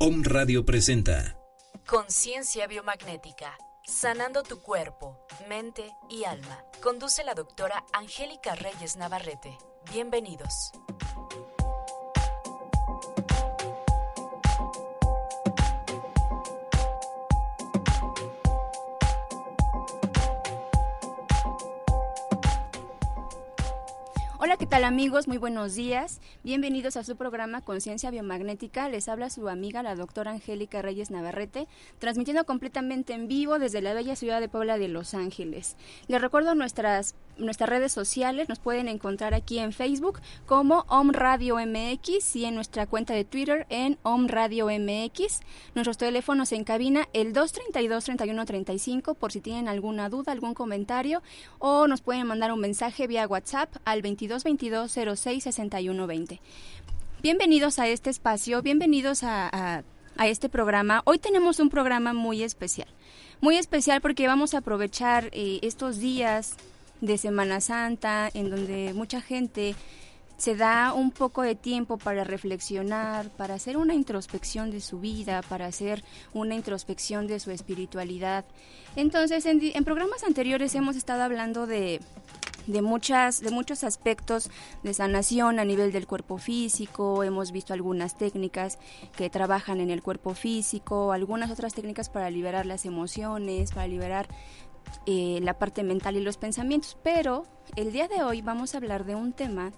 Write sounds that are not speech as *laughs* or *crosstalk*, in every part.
Om Radio presenta Conciencia biomagnética. Sanando tu cuerpo, mente y alma. Conduce la doctora Angélica Reyes Navarrete. Bienvenidos. Hola, ¿qué tal amigos? Muy buenos días. Bienvenidos a su programa Conciencia Biomagnética. Les habla su amiga, la doctora Angélica Reyes Navarrete, transmitiendo completamente en vivo desde la bella ciudad de Puebla de Los Ángeles. Les recuerdo nuestras nuestras redes sociales. Nos pueden encontrar aquí en Facebook como Om Radio MX y en nuestra cuenta de Twitter en Om Radio MX. Nuestros teléfonos en cabina el 232-3135 por si tienen alguna duda, algún comentario o nos pueden mandar un mensaje vía WhatsApp al 2222 06 6120. Bienvenidos a este espacio, bienvenidos a, a, a este programa. Hoy tenemos un programa muy especial. Muy especial porque vamos a aprovechar eh, estos días de Semana Santa, en donde mucha gente se da un poco de tiempo para reflexionar, para hacer una introspección de su vida, para hacer una introspección de su espiritualidad. Entonces, en, programas anteriores hemos estado hablando de, de muchas de muchos aspectos de sanación a nivel del cuerpo físico hemos visto algunas técnicas que trabajan en el cuerpo físico algunas otras técnicas para liberar las emociones para liberar eh, la parte mental y los pensamientos, pero el día de hoy vamos a hablar de un tema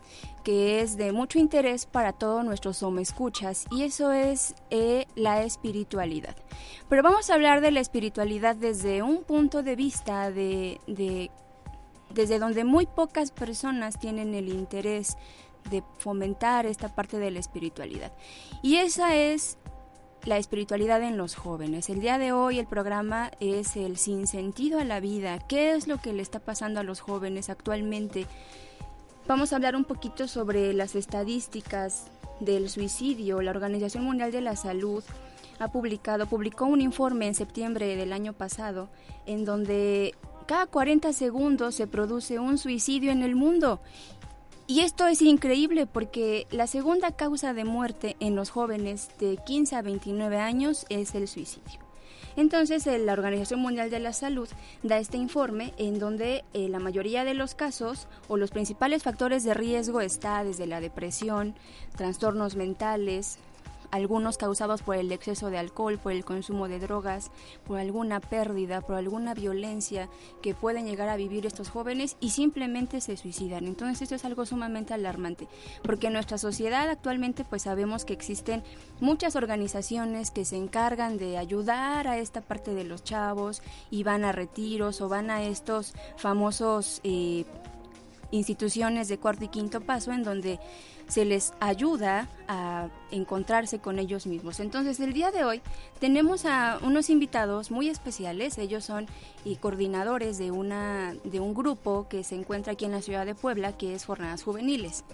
que es de mucho interés para todos nuestros escuchas y eso es eh, la espiritualidad. Pero vamos a hablar de la espiritualidad desde un punto de vista de, de desde donde muy pocas personas tienen el interés de fomentar esta parte de la espiritualidad. Y esa es la espiritualidad en los jóvenes. El día de hoy el programa es el sinsentido a la vida. ¿Qué es lo que le está pasando a los jóvenes actualmente? Vamos a hablar un poquito sobre las estadísticas del suicidio. La Organización Mundial de la Salud ha publicado, publicó un informe en septiembre del año pasado en donde cada 40 segundos se produce un suicidio en el mundo y esto es increíble porque la segunda causa de muerte en los jóvenes de 15 a 29 años es el suicidio. Entonces, la Organización Mundial de la Salud da este informe en donde eh, la mayoría de los casos o los principales factores de riesgo está desde la depresión, trastornos mentales, algunos causados por el exceso de alcohol, por el consumo de drogas, por alguna pérdida, por alguna violencia que pueden llegar a vivir estos jóvenes y simplemente se suicidan. Entonces esto es algo sumamente alarmante, porque en nuestra sociedad actualmente pues sabemos que existen muchas organizaciones que se encargan de ayudar a esta parte de los chavos y van a retiros o van a estos famosos eh, instituciones de cuarto y quinto paso en donde se les ayuda a encontrarse con ellos mismos. Entonces, el día de hoy tenemos a unos invitados muy especiales. Ellos son y coordinadores de, una, de un grupo que se encuentra aquí en la ciudad de Puebla, que es Jornadas Juveniles.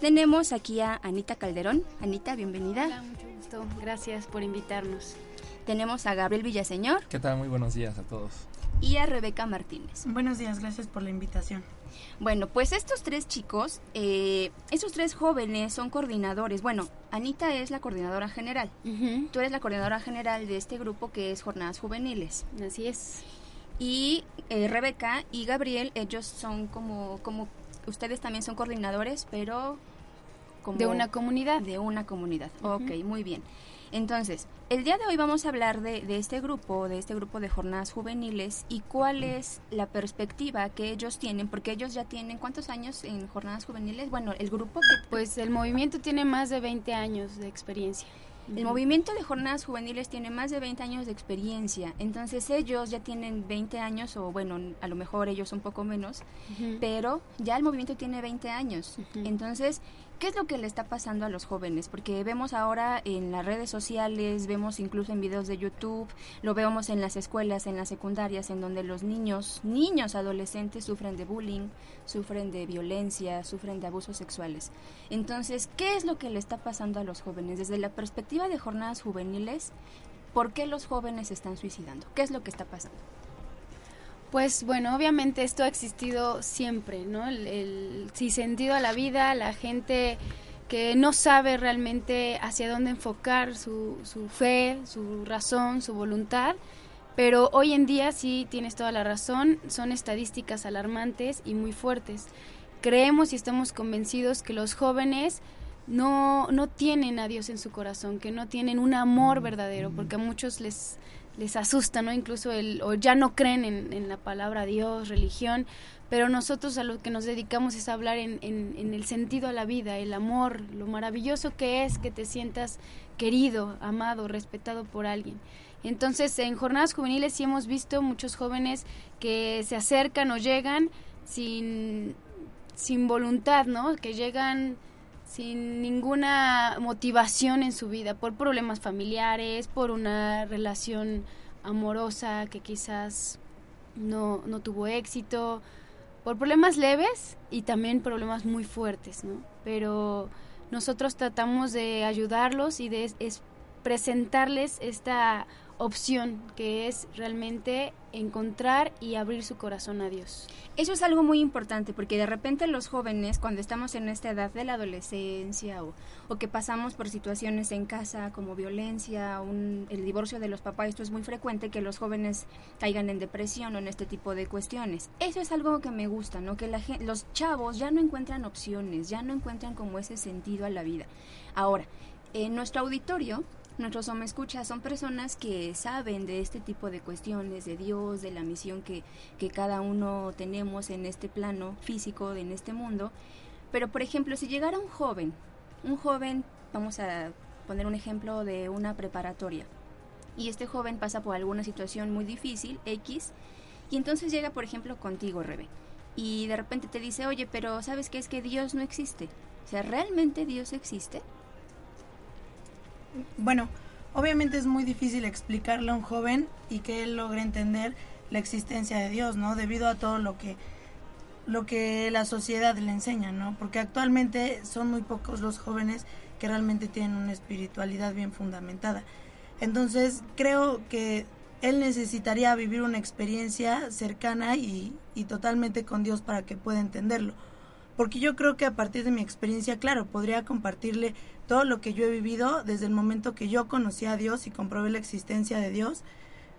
Tenemos aquí a Anita Calderón. Anita, bienvenida. Hola, mucho gusto. Gracias por invitarnos. Tenemos a Gabriel Villaseñor. ¿Qué tal? Muy buenos días a todos. Y a Rebeca Martínez. Buenos días, gracias por la invitación. Bueno, pues estos tres chicos, eh, estos tres jóvenes son coordinadores. Bueno, Anita es la coordinadora general. Uh -huh. Tú eres la coordinadora general de este grupo que es Jornadas Juveniles. Así es. Y eh, Rebeca y Gabriel, ellos son como, como, ustedes también son coordinadores, pero como... De una comunidad. De una comunidad. Uh -huh. Ok, muy bien. Entonces, el día de hoy vamos a hablar de, de, este grupo, de este grupo de jornadas juveniles y cuál es la perspectiva que ellos tienen, porque ellos ya tienen cuántos años en jornadas juveniles. Bueno, el grupo que... Pues el movimiento tiene más de 20 años de experiencia. El movimiento de jornadas juveniles tiene más de 20 años de experiencia, entonces ellos ya tienen 20 años, o bueno, a lo mejor ellos un poco menos, uh -huh. pero ya el movimiento tiene 20 años. Uh -huh. Entonces, ¿Qué es lo que le está pasando a los jóvenes? Porque vemos ahora en las redes sociales, vemos incluso en videos de YouTube, lo vemos en las escuelas, en las secundarias, en donde los niños, niños adolescentes sufren de bullying, sufren de violencia, sufren de abusos sexuales. Entonces, ¿qué es lo que le está pasando a los jóvenes? Desde la perspectiva de jornadas juveniles, ¿por qué los jóvenes se están suicidando? ¿Qué es lo que está pasando? Pues bueno, obviamente esto ha existido siempre, ¿no? El, el sentido a la vida, la gente que no sabe realmente hacia dónde enfocar su, su fe, su razón, su voluntad. Pero hoy en día sí tienes toda la razón, son estadísticas alarmantes y muy fuertes. Creemos y estamos convencidos que los jóvenes no, no tienen a Dios en su corazón, que no tienen un amor verdadero, porque a muchos les, les asusta, ¿no? Incluso el, o ya no creen en, en, la palabra Dios, religión, pero nosotros a lo que nos dedicamos es hablar en, en, en, el sentido a la vida, el amor, lo maravilloso que es que te sientas querido, amado, respetado por alguien. Entonces, en jornadas juveniles sí hemos visto muchos jóvenes que se acercan o llegan sin, sin voluntad, ¿no? Que llegan sin ninguna motivación en su vida, por problemas familiares, por una relación amorosa que quizás no, no tuvo éxito, por problemas leves y también problemas muy fuertes, ¿no? Pero nosotros tratamos de ayudarlos y de es, presentarles esta opción que es realmente encontrar y abrir su corazón a Dios. Eso es algo muy importante porque de repente los jóvenes cuando estamos en esta edad de la adolescencia o, o que pasamos por situaciones en casa como violencia, un, el divorcio de los papás, esto es muy frecuente que los jóvenes caigan en depresión o en este tipo de cuestiones. Eso es algo que me gusta, ¿no? Que la, los chavos ya no encuentran opciones, ya no encuentran como ese sentido a la vida. Ahora, en nuestro auditorio Nuestros escucha son personas que saben de este tipo de cuestiones, de Dios, de la misión que, que cada uno tenemos en este plano físico, en este mundo. Pero, por ejemplo, si llegara un joven, un joven, vamos a poner un ejemplo de una preparatoria, y este joven pasa por alguna situación muy difícil, X, y entonces llega, por ejemplo, contigo, Rebe, y de repente te dice, oye, pero ¿sabes qué es que Dios no existe? O sea, ¿realmente Dios existe? Bueno, obviamente es muy difícil explicarle a un joven y que él logre entender la existencia de Dios, ¿no? Debido a todo lo que lo que la sociedad le enseña, ¿no? Porque actualmente son muy pocos los jóvenes que realmente tienen una espiritualidad bien fundamentada. Entonces, creo que él necesitaría vivir una experiencia cercana y, y totalmente con Dios para que pueda entenderlo. Porque yo creo que a partir de mi experiencia, claro, podría compartirle todo lo que yo he vivido desde el momento que yo conocí a Dios y comprobé la existencia de Dios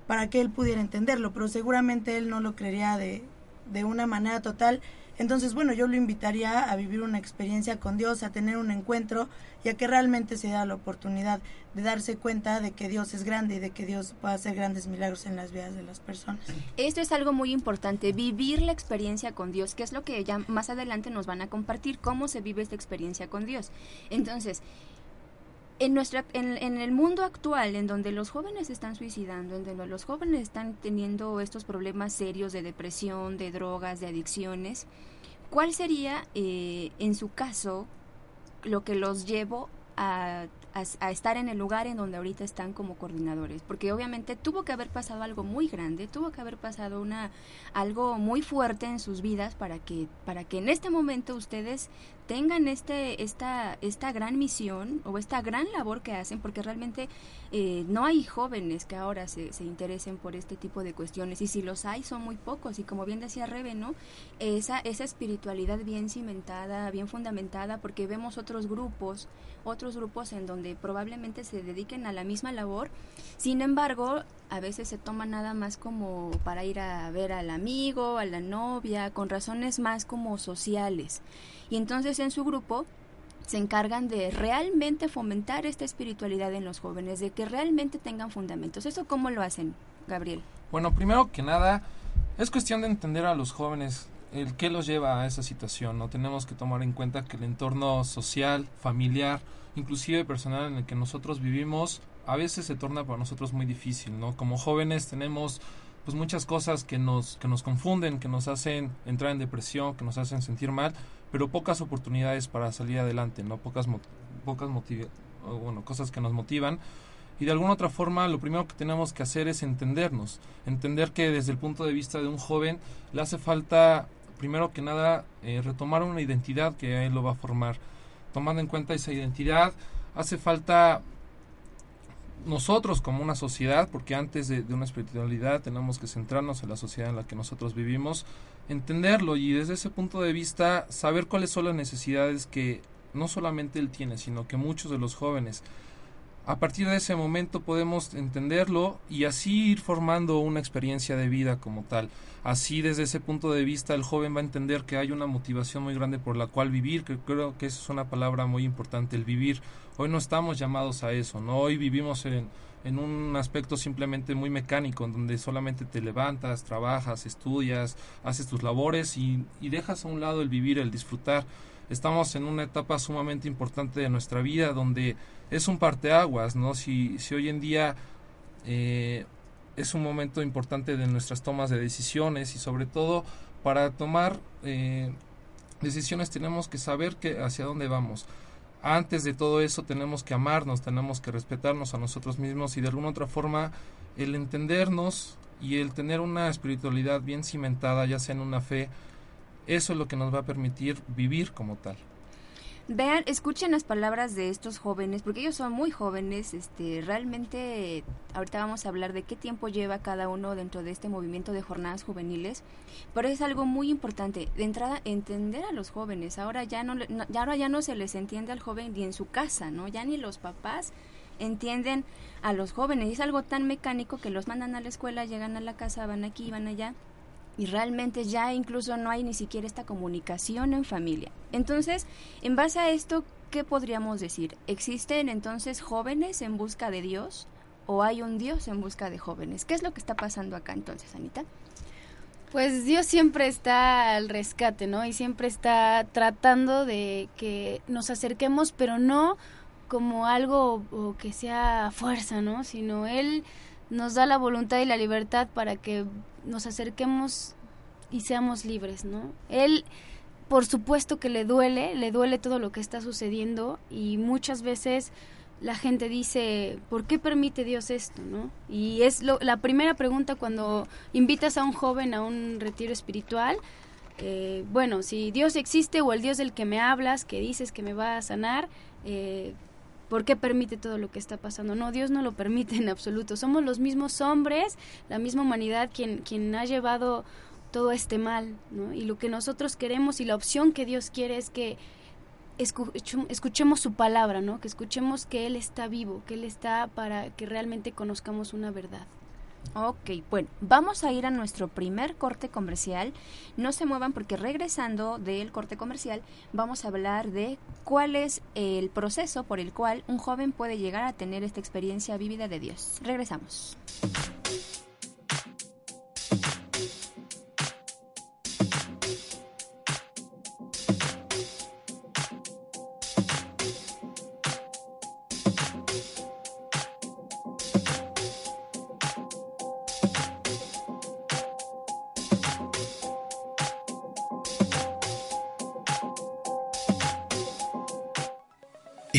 para que él pudiera entenderlo, pero seguramente él no lo creería de, de una manera total. Entonces, bueno, yo lo invitaría a vivir una experiencia con Dios, a tener un encuentro y a que realmente se da la oportunidad de darse cuenta de que Dios es grande y de que Dios puede hacer grandes milagros en las vidas de las personas. Esto es algo muy importante, vivir la experiencia con Dios, que es lo que ya más adelante nos van a compartir, cómo se vive esta experiencia con Dios. Entonces, en, nuestra, en, en, el mundo actual, en donde los jóvenes están suicidando, en donde los jóvenes están teniendo estos problemas serios de depresión, de drogas, de adicciones, ¿cuál sería, eh, en su caso, lo que los llevó a, a, a, estar en el lugar en donde ahorita están como coordinadores, porque obviamente tuvo que haber pasado algo muy grande, tuvo que haber pasado una algo muy fuerte en sus vidas para que para que en este momento ustedes tengan este esta esta gran misión o esta gran labor que hacen, porque realmente eh, no hay jóvenes que ahora se, se, interesen por este tipo de cuestiones y si los hay son muy pocos y como bien decía Rebe, ¿no? Esa esa espiritualidad bien cimentada, bien fundamentada, porque vemos otros grupos, otros grupos en donde probablemente se dediquen a la misma labor. Sin embargo, a veces se toma nada más como para ir a ver al amigo, a la novia, con razones más como sociales. Y entonces en su grupo se encargan de realmente fomentar esta espiritualidad en los jóvenes, de que realmente tengan fundamentos. ¿Eso cómo lo hacen, Gabriel? Bueno, primero que nada, es cuestión de entender a los jóvenes el qué los lleva a esa situación. No tenemos que tomar en cuenta que el entorno social, familiar, inclusive personal en el que nosotros vivimos, a veces se torna para nosotros muy difícil, ¿no? Como jóvenes tenemos pues muchas cosas que nos, que nos confunden, que nos hacen entrar en depresión, que nos hacen sentir mal, pero pocas oportunidades para salir adelante, ¿no? Pocas, pocas bueno, cosas que nos motivan. Y de alguna otra forma, lo primero que tenemos que hacer es entendernos. Entender que desde el punto de vista de un joven le hace falta, primero que nada, eh, retomar una identidad que él lo va a formar. Tomando en cuenta esa identidad, hace falta nosotros como una sociedad, porque antes de, una espiritualidad tenemos que centrarnos en la sociedad en la que nosotros vivimos, entenderlo y desde ese punto de vista saber cuáles son las necesidades que no solamente él tiene, sino que muchos de los jóvenes. A partir de ese momento podemos entenderlo y así ir formando una experiencia de vida como tal. Así desde ese punto de vista el joven va a entender que hay una motivación muy grande por la cual vivir, que creo que esa es una palabra muy importante, el vivir. Hoy no estamos llamados a eso, ¿no? Hoy vivimos en, en un aspecto simplemente muy mecánico, donde solamente te levantas, trabajas, estudias, haces tus labores y, y dejas a un lado el vivir, el disfrutar. Estamos en una etapa sumamente importante de nuestra vida donde es un parteaguas, ¿no? Si, si hoy en día eh, es un momento importante de nuestras tomas de decisiones y sobre todo para tomar eh, decisiones tenemos que saber que hacia dónde vamos. Antes de todo eso tenemos que amarnos, tenemos que respetarnos a nosotros mismos y de alguna otra forma el entendernos y el tener una espiritualidad bien cimentada, ya sea en una fe, eso es lo que nos va a permitir vivir como tal. Vean, escuchen las palabras de estos jóvenes, porque ellos son muy jóvenes, este, realmente ahorita vamos a hablar de qué tiempo lleva cada uno dentro de este movimiento de jornadas juveniles, pero es algo muy importante, de entrada entender a los jóvenes, ahora ya no, ya ahora ya no se les entiende al joven ni en su casa, ¿no? Ya ni los papás entienden a los jóvenes, es algo tan mecánico que los mandan a la escuela, llegan a la casa, van aquí, van allá y realmente ya incluso no hay ni siquiera esta comunicación en familia. Entonces, en base a esto, ¿qué podríamos decir? ¿Existen entonces jóvenes en busca de Dios o hay un Dios en busca de jóvenes? ¿Qué es lo que está pasando acá entonces, Anita? Pues Dios siempre está al rescate, ¿no? Y siempre está tratando de que nos acerquemos, pero no como algo que sea fuerza, ¿no? Sino Él nos da la voluntad y la libertad para que nos acerquemos y seamos libres, ¿no? Él, por supuesto que le duele, le duele todo lo que está sucediendo y muchas veces la gente dice, ¿por qué permite Dios esto, no? Y es la primera pregunta cuando invitas a un joven a un retiro espiritual, eh, bueno, si Dios existe o el Dios del que me hablas, que dices que me va a sanar, eh, ¿Por qué permite todo lo que está pasando? No, Dios no lo permite en absoluto. Somos los mismos hombres, la misma humanidad quien, quien ha llevado todo este mal, ¿no? Y lo que nosotros queremos y la opción que Dios quiere es que escuchemos su palabra, ¿no? Que escuchemos que Él está vivo, que Él está para que realmente conozcamos una verdad. Ok, bueno, vamos a ir a nuestro primer corte comercial. No se muevan porque regresando del corte comercial vamos a hablar de cuál es el proceso por el cual un joven puede llegar a tener esta experiencia vívida de Dios. Regresamos.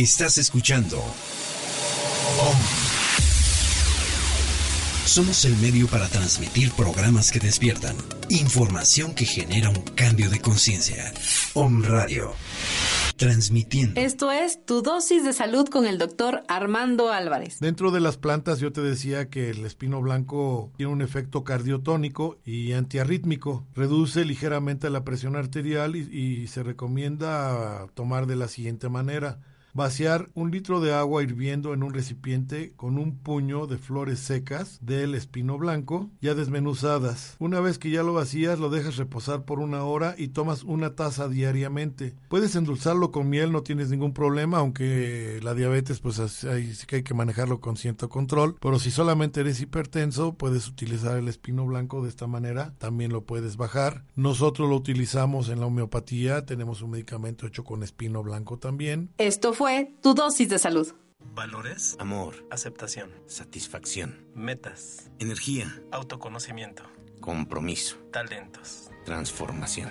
Estás escuchando. Somos el medio para transmitir programas que despiertan, información que genera un cambio de conciencia. Om Radio. Transmitiendo. Esto es tu dosis de salud con el doctor Armando Álvarez. Dentro de las plantas yo te decía que el espino blanco tiene un efecto cardiotónico y antiarrítmico. Reduce ligeramente la presión arterial y, y se recomienda tomar de la siguiente manera Vaciar un litro de agua hirviendo en un recipiente con un puño de flores secas del espino blanco ya desmenuzadas. Una vez que ya lo vacías, lo dejas reposar por una hora y tomas una taza diariamente. Puedes endulzarlo con miel, no tienes ningún problema, aunque la diabetes pues sí que hay que manejarlo con cierto control. Pero si solamente eres hipertenso, puedes utilizar el espino blanco de esta manera, también lo puedes bajar. Nosotros lo utilizamos en la homeopatía, tenemos un medicamento hecho con espino blanco también. Esto fue tu dosis de salud. Valores. Amor. Aceptación. Satisfacción. Metas. Energía. Autoconocimiento. Compromiso. Talentos. Transformación.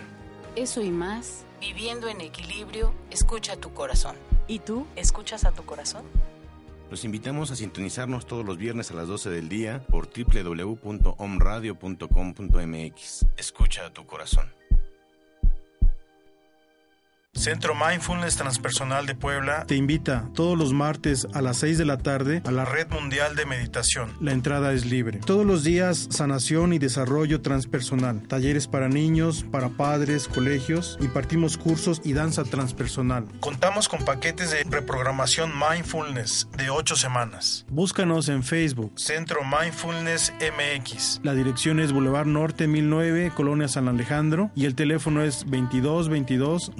Eso y más. Viviendo en equilibrio, escucha tu corazón. ¿Y tú? ¿Escuchas a tu corazón? Los invitamos a sintonizarnos todos los viernes a las 12 del día por www.omradio.com.mx. Escucha a tu corazón. Centro Mindfulness Transpersonal de Puebla te invita todos los martes a las 6 de la tarde a la Red Mundial de Meditación. La entrada es libre. Todos los días sanación y desarrollo transpersonal, talleres para niños, para padres, colegios, impartimos cursos y danza transpersonal. Contamos con paquetes de reprogramación Mindfulness de 8 semanas. Búscanos en Facebook, Centro Mindfulness MX. La dirección es Boulevard Norte 1009, Colonia San Alejandro y el teléfono es 22 22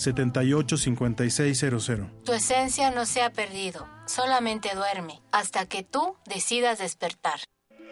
71 tu esencia no se ha perdido, solamente duerme, hasta que tú decidas despertar.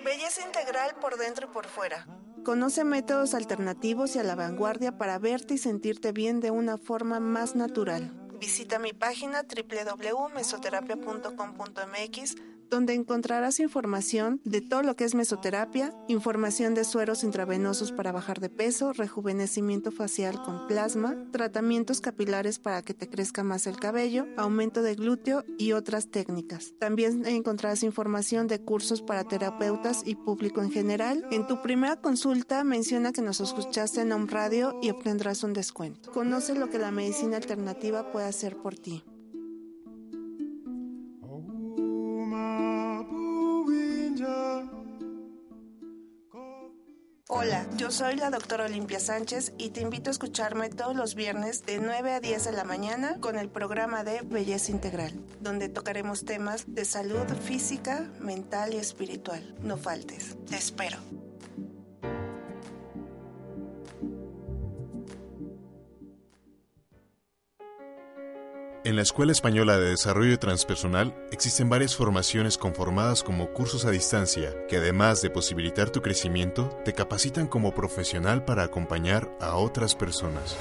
Belleza integral por dentro y por fuera. Conoce métodos alternativos y a la vanguardia para verte y sentirte bien de una forma más natural. Visita mi página www.mesoterapia.com.mx donde encontrarás información de todo lo que es mesoterapia, información de sueros intravenosos para bajar de peso, rejuvenecimiento facial con plasma, tratamientos capilares para que te crezca más el cabello, aumento de glúteo y otras técnicas. También encontrarás información de cursos para terapeutas y público en general. En tu primera consulta menciona que nos escuchaste en Home Radio y obtendrás un descuento. Conoce lo que la medicina alternativa puede hacer por ti. Hola, yo soy la doctora Olimpia Sánchez y te invito a escucharme todos los viernes de 9 a 10 de la mañana con el programa de Belleza Integral, donde tocaremos temas de salud física, mental y espiritual. No faltes, te espero. En la Escuela Española de Desarrollo Transpersonal existen varias formaciones conformadas como cursos a distancia que además de posibilitar tu crecimiento, te capacitan como profesional para acompañar a otras personas.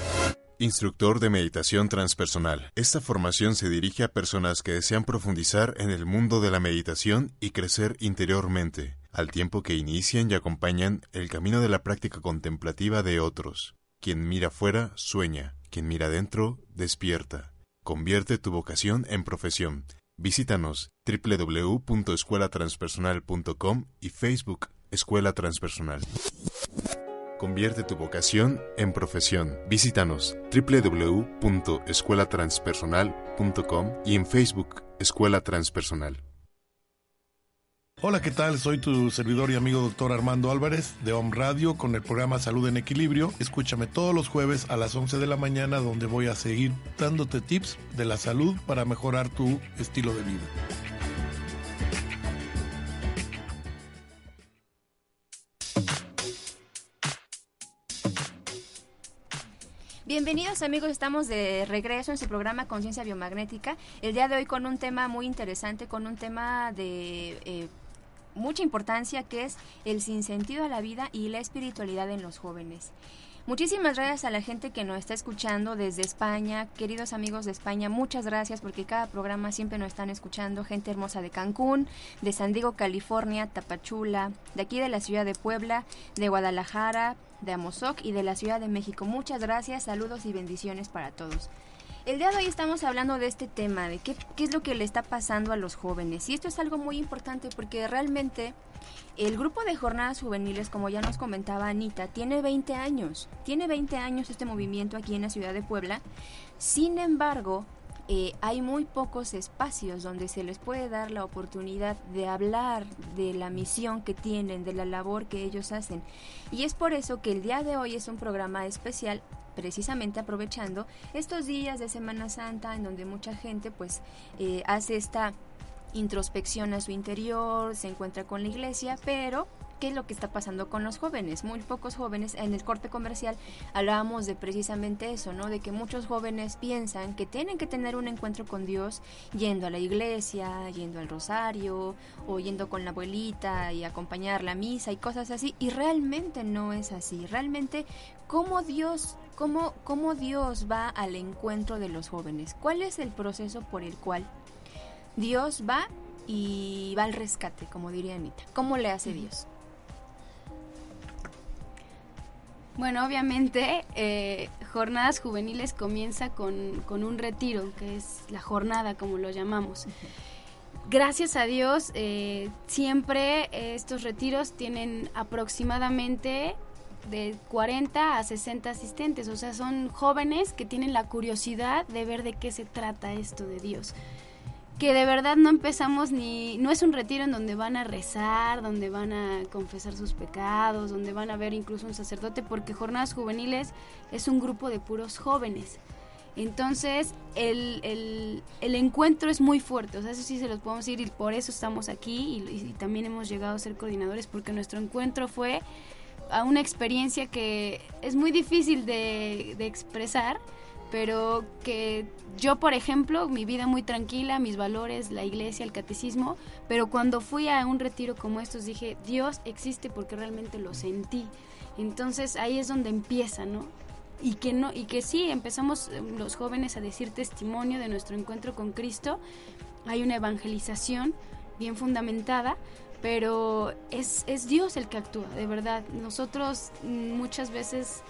Instructor de Meditación Transpersonal. Esta formación se dirige a personas que desean profundizar en el mundo de la meditación y crecer interiormente, al tiempo que inician y acompañan el camino de la práctica contemplativa de otros. Quien mira fuera, sueña. Quien mira adentro, despierta. Convierte tu vocación en profesión. Visítanos www.escuelatranspersonal.com y Facebook Escuela Transpersonal. Convierte tu vocación en profesión. Visítanos www.escuelatranspersonal.com y en Facebook Escuela Transpersonal. Hola, ¿qué tal? Soy tu servidor y amigo doctor Armando Álvarez de Home Radio con el programa Salud en Equilibrio. Escúchame todos los jueves a las 11 de la mañana donde voy a seguir dándote tips de la salud para mejorar tu estilo de vida. Bienvenidos amigos, estamos de regreso en su programa Conciencia Biomagnética. El día de hoy con un tema muy interesante, con un tema de eh, mucha importancia que es el sinsentido a la vida y la espiritualidad en los jóvenes. Muchísimas gracias a la gente que nos está escuchando desde España, queridos amigos de España, muchas gracias porque cada programa siempre nos están escuchando, gente hermosa de Cancún, de San Diego, California, Tapachula, de aquí de la ciudad de Puebla, de Guadalajara, de Amozoc y de la Ciudad de México. Muchas gracias, saludos y bendiciones para todos. El día de hoy estamos hablando de este tema, de qué, qué es lo que le está pasando a los jóvenes. Y esto es algo muy importante porque realmente el grupo de jornadas juveniles, como ya nos comentaba Anita, tiene 20 años. Tiene 20 años este movimiento aquí en la ciudad de Puebla. Sin embargo, eh, hay muy pocos espacios donde se les puede dar la oportunidad de hablar de la misión que tienen, de la labor que ellos hacen. Y es por eso que el día de hoy es un programa especial precisamente aprovechando estos días de Semana Santa en donde mucha gente pues eh, hace esta introspección a su interior, se encuentra con la iglesia, pero ¿qué es lo que está pasando con los jóvenes? Muy pocos jóvenes, en el corte comercial hablábamos de precisamente eso, ¿no? De que muchos jóvenes piensan que tienen que tener un encuentro con Dios yendo a la iglesia, yendo al rosario, o yendo con la abuelita y acompañar la misa y cosas así, y realmente no es así. Realmente, ¿cómo Dios ¿Cómo, ¿Cómo Dios va al encuentro de los jóvenes? ¿Cuál es el proceso por el cual Dios va y va al rescate, como diría Anita. ¿Cómo le hace Dios? Bueno, obviamente, eh, Jornadas Juveniles comienza con, con, un retiro, que es la jornada, como lo llamamos. Gracias a Dios, eh, siempre estos retiros tienen aproximadamente de 40 a 60 asistentes, o sea, son jóvenes que tienen la curiosidad de ver de qué se trata esto de Dios. Que de verdad no empezamos ni, no es un retiro en donde van a rezar, donde van a confesar sus pecados, donde van a ver incluso un sacerdote, porque Jornadas Juveniles es un grupo de puros jóvenes. Entonces, el, el, el, encuentro es muy fuerte, o sea, eso sí se los podemos decir y por eso estamos aquí y, y también hemos llegado a ser coordinadores, porque nuestro encuentro fue a una experiencia que es muy difícil de, expresar, pero que yo, por ejemplo, mi vida muy tranquila, mis valores, la iglesia, el catecismo, pero cuando fui a un retiro como estos dije, Dios existe porque realmente lo sentí. Entonces ahí es donde empieza, ¿no? Y que no y que sí empezamos eh, los jóvenes a decir testimonio de nuestro encuentro con Cristo. Hay una evangelización bien fundamentada, pero es, es Dios el que actúa, de verdad. Nosotros mm, muchas veces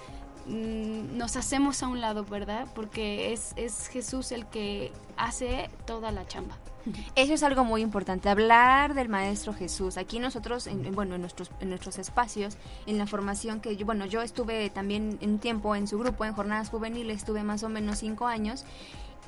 Mm, nos hacemos a un lado, ¿verdad? Porque es, es Jesús el que hace toda la chamba. *laughs* Eso es algo muy importante, hablar del Maestro Jesús. Aquí nosotros, en, bueno, en nuestros, en nuestros espacios, en la formación que yo, bueno, yo estuve también un tiempo en su grupo, en jornadas juveniles, estuve más o menos cinco años,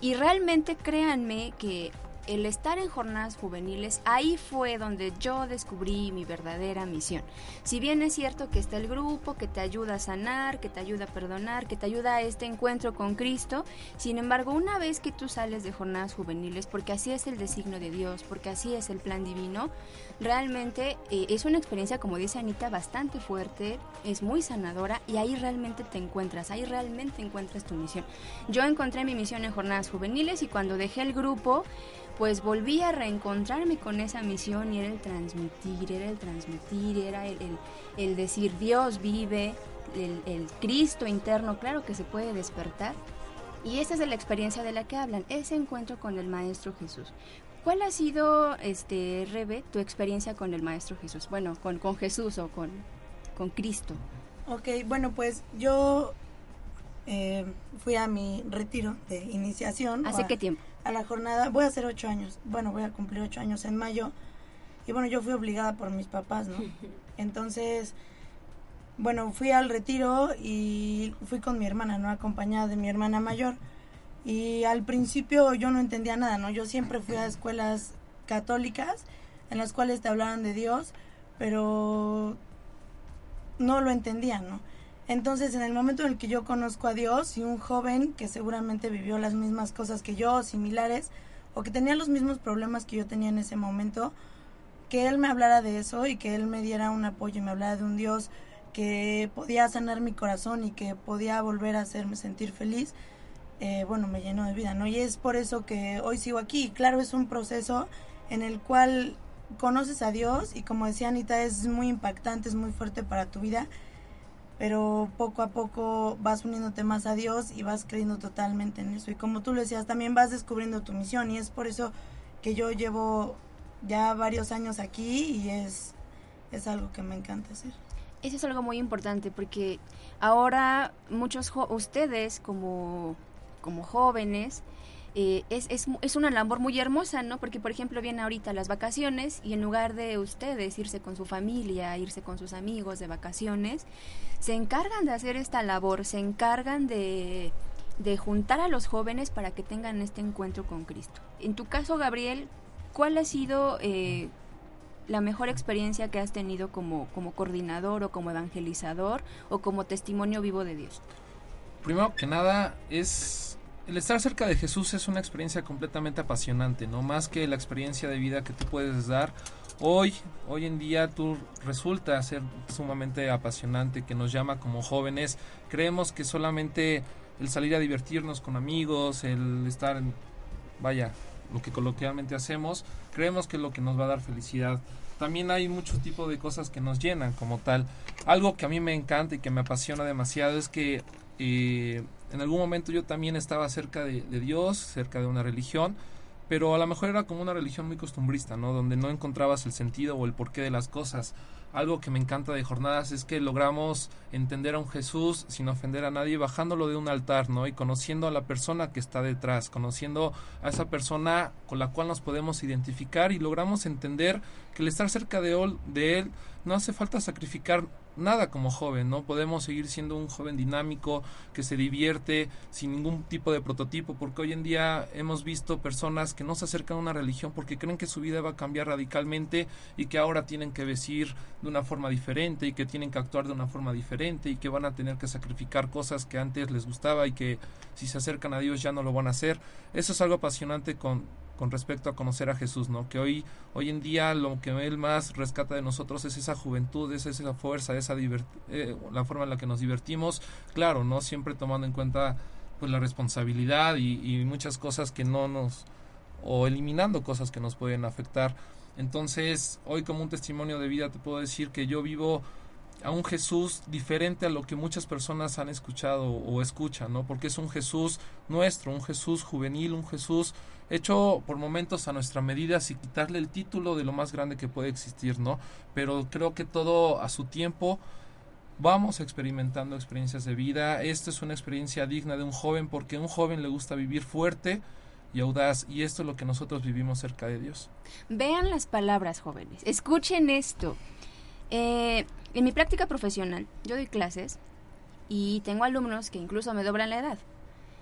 y realmente créanme que el estar en jornadas juveniles, ahí fue donde yo descubrí mi verdadera misión. Si bien es cierto que está el grupo que te ayuda a sanar, que te ayuda a perdonar, que te ayuda a este encuentro con Cristo, sin embargo, una vez que tú sales de jornadas juveniles, porque así es el designio de Dios, porque así es el plan divino, realmente eh, es una experiencia, como dice Anita, bastante fuerte, es muy sanadora y ahí realmente te encuentras, ahí realmente encuentras tu misión. Yo encontré mi misión en jornadas juveniles y cuando dejé el grupo, pues volví a reencontrarme con esa misión y era el transmitir, era el transmitir, era el, decir Dios vive, el, Cristo interno, claro que se puede despertar. Y esa es la experiencia de la que hablan, ese encuentro con el Maestro Jesús. ¿Cuál ha sido, este, Rebe, tu experiencia con el Maestro Jesús? Bueno, con, con Jesús o con, con Cristo. Ok, bueno, pues yo eh, fui a mi retiro de iniciación. ¿Hace qué tiempo? a la jornada, voy a hacer ocho años, bueno, voy a cumplir ocho años en mayo, y bueno, yo fui obligada por mis papás, ¿no? *laughs* Entonces, bueno, fui al retiro y fui con mi hermana, ¿no? Acompañada de mi hermana mayor. Y al principio yo no entendía nada, ¿no? Yo siempre fui a escuelas católicas en las cuales te hablaban de Dios, pero no lo entendía, ¿no? Entonces, en el momento en el que yo conozco a Dios y un joven que seguramente vivió las mismas cosas que yo, similares, o que tenía los mismos problemas que yo tenía en ese momento, que él me hablara de eso y que él me diera un apoyo y me hablara de un Dios que podía sanar mi corazón y que podía volver a hacerme sentir feliz, eh, bueno, me llenó de vida, ¿no? Y es por eso que hoy sigo aquí. Claro, es un proceso en el cual conoces a Dios y como decía Anita, es muy impactante, es muy fuerte para tu vida pero poco a poco vas uniéndote más a Dios y vas creyendo totalmente en eso. Y como tú lo decías, también vas descubriendo tu misión y es por eso que yo llevo ya varios años aquí y es, es algo que me encanta hacer. Eso es algo muy importante porque ahora muchos ustedes como, como jóvenes eh, es, es, es, una labor muy hermosa, ¿no? Porque, por ejemplo, vienen ahorita las vacaciones y en lugar de ustedes irse con su familia, irse con sus amigos de vacaciones, se encargan de hacer esta labor, se encargan de, de juntar a los jóvenes para que tengan este encuentro con Cristo. En tu caso, Gabriel, ¿cuál ha sido eh, la mejor experiencia que has tenido como, como coordinador o como evangelizador o como testimonio vivo de Dios? Primero que nada es el estar cerca de Jesús es una experiencia completamente apasionante, no más que la experiencia de vida que tú puedes dar. Hoy, hoy en día, tú resulta ser sumamente apasionante, que nos llama como jóvenes. Creemos que solamente el salir a divertirnos con amigos, el estar en, vaya, lo que coloquialmente hacemos, creemos que es lo que nos va a dar felicidad. También hay mucho tipo de cosas que nos llenan como tal. Algo que a mí me encanta y que me apasiona demasiado es que eh, en algún momento yo también estaba cerca de, Dios, cerca de una religión, pero a lo mejor era como una religión muy costumbrista, ¿no? Donde no encontrabas el sentido o el porqué de las cosas. Algo que me encanta de jornadas es que logramos entender a un Jesús sin ofender a nadie, bajándolo de un altar, ¿no? Y conociendo a la persona que está detrás, conociendo a esa persona con la cual nos podemos identificar y logramos entender que el estar cerca de, de él no hace falta sacrificar nada como joven, ¿no? Podemos seguir siendo un joven dinámico que se divierte sin ningún tipo de prototipo, porque hoy en día hemos visto personas que no se acercan a una religión porque creen que su vida va a cambiar radicalmente y que ahora tienen que vestir de una forma diferente y que tienen que actuar de una forma diferente y que van a tener que sacrificar cosas que antes les gustaba y que si se acercan a Dios ya no lo van a hacer. Eso es algo apasionante con con respecto a conocer a Jesús, ¿no? Que hoy, hoy en día lo que él más rescata de nosotros es esa juventud, es esa fuerza, esa eh, la forma en la que nos divertimos, claro, ¿no? Siempre tomando en cuenta pues la responsabilidad y, y muchas cosas que no nos, o eliminando cosas que nos pueden afectar. Entonces, hoy como un testimonio de vida te puedo decir que yo vivo a un Jesús diferente a lo que muchas personas han escuchado o escuchan, ¿no? Porque es un Jesús nuestro, un Jesús juvenil, un Jesús hecho por momentos a nuestra medida sin quitarle el título de lo más grande que puede existir, ¿no? Pero creo que todo a su tiempo vamos experimentando experiencias de vida. Esta es una experiencia digna de un joven porque a un joven le gusta vivir fuerte y audaz y esto es lo que nosotros vivimos cerca de Dios. Vean las palabras jóvenes, escuchen esto. Eh, en mi práctica profesional yo doy clases y tengo alumnos que incluso me doblan la edad.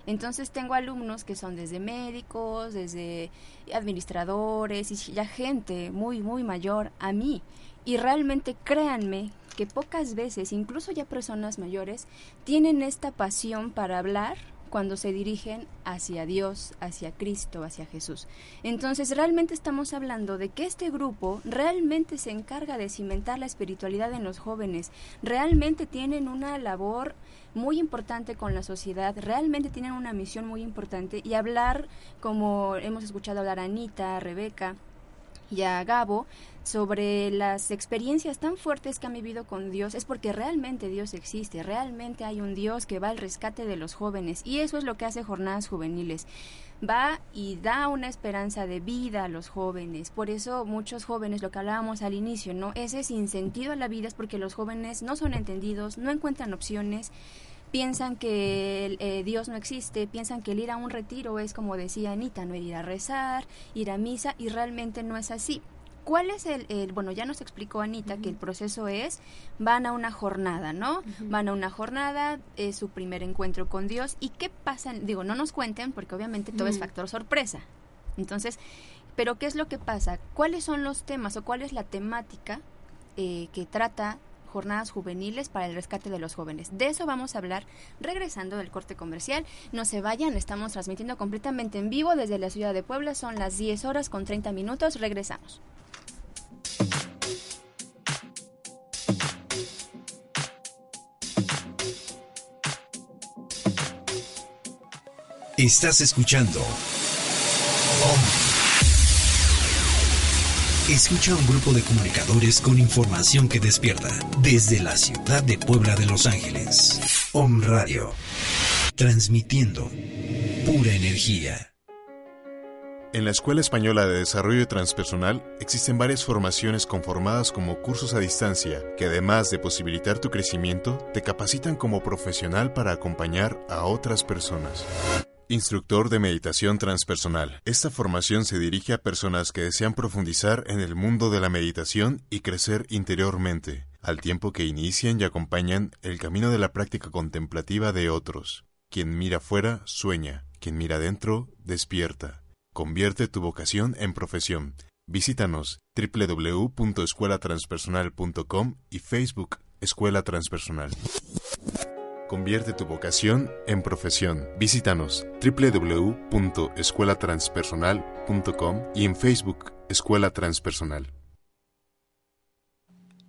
Entonces tengo alumnos que son desde médicos, desde administradores y ya gente muy, muy mayor a mí. Y realmente créanme que pocas veces, incluso ya personas mayores, tienen esta pasión para hablar cuando se dirigen hacia Dios, hacia Cristo, hacia Jesús. Entonces realmente estamos hablando de que este grupo realmente se encarga de cimentar la espiritualidad en los jóvenes, realmente tienen una labor muy importante con la sociedad, realmente tienen una misión muy importante y hablar, como hemos escuchado hablar a Anita, a Rebeca y a Gabo, sobre las experiencias tan fuertes que han vivido con Dios, es porque realmente Dios existe, realmente hay un Dios que va al rescate de los jóvenes y eso es lo que hace Jornadas Juveniles va y da una esperanza de vida a los jóvenes. Por eso muchos jóvenes, lo que hablábamos al inicio, ¿no? Ese sin sentido a la vida es porque los jóvenes no son entendidos, no encuentran opciones, piensan que eh, Dios no existe, piensan que el ir a un retiro es como decía Anita, no ir a rezar, ir a misa y realmente no es así. ¿Cuál es el, bueno, ya nos explicó Anita que el proceso es, van a una jornada, ¿no? Van a una jornada, es su primer encuentro con Dios. ¿Y qué pasa? Digo, no nos cuenten porque obviamente todo es factor sorpresa. Entonces, pero ¿qué es lo que pasa? ¿Cuáles son los temas o cuál es la temática eh, que trata jornadas juveniles para el rescate de los jóvenes. De eso vamos a hablar regresando del corte comercial. No se vayan, estamos transmitiendo completamente en vivo desde la ciudad de Puebla. Son las 10 horas con 30 minutos. Regresamos. Estás escuchando. Escucha un grupo de comunicadores con información que despierta desde la ciudad de Puebla de Los Ángeles. Om Radio. Transmitiendo pura energía. En la Escuela Española de Desarrollo Transpersonal existen varias formaciones conformadas como cursos a distancia que además de posibilitar tu crecimiento, te capacitan como profesional para acompañar a otras personas. Instructor de Meditación Transpersonal. Esta formación se dirige a personas que desean profundizar en el mundo de la meditación y crecer interiormente, al tiempo que inician y acompañan el camino de la práctica contemplativa de otros. Quien mira fuera, sueña. Quien mira adentro, despierta. Convierte tu vocación en profesión. Visítanos www.escuelatranspersonal.com y Facebook Escuela Transpersonal. Convierte tu vocación en profesión. Visítanos www.escuelatranspersonal.com y en Facebook Escuela Transpersonal.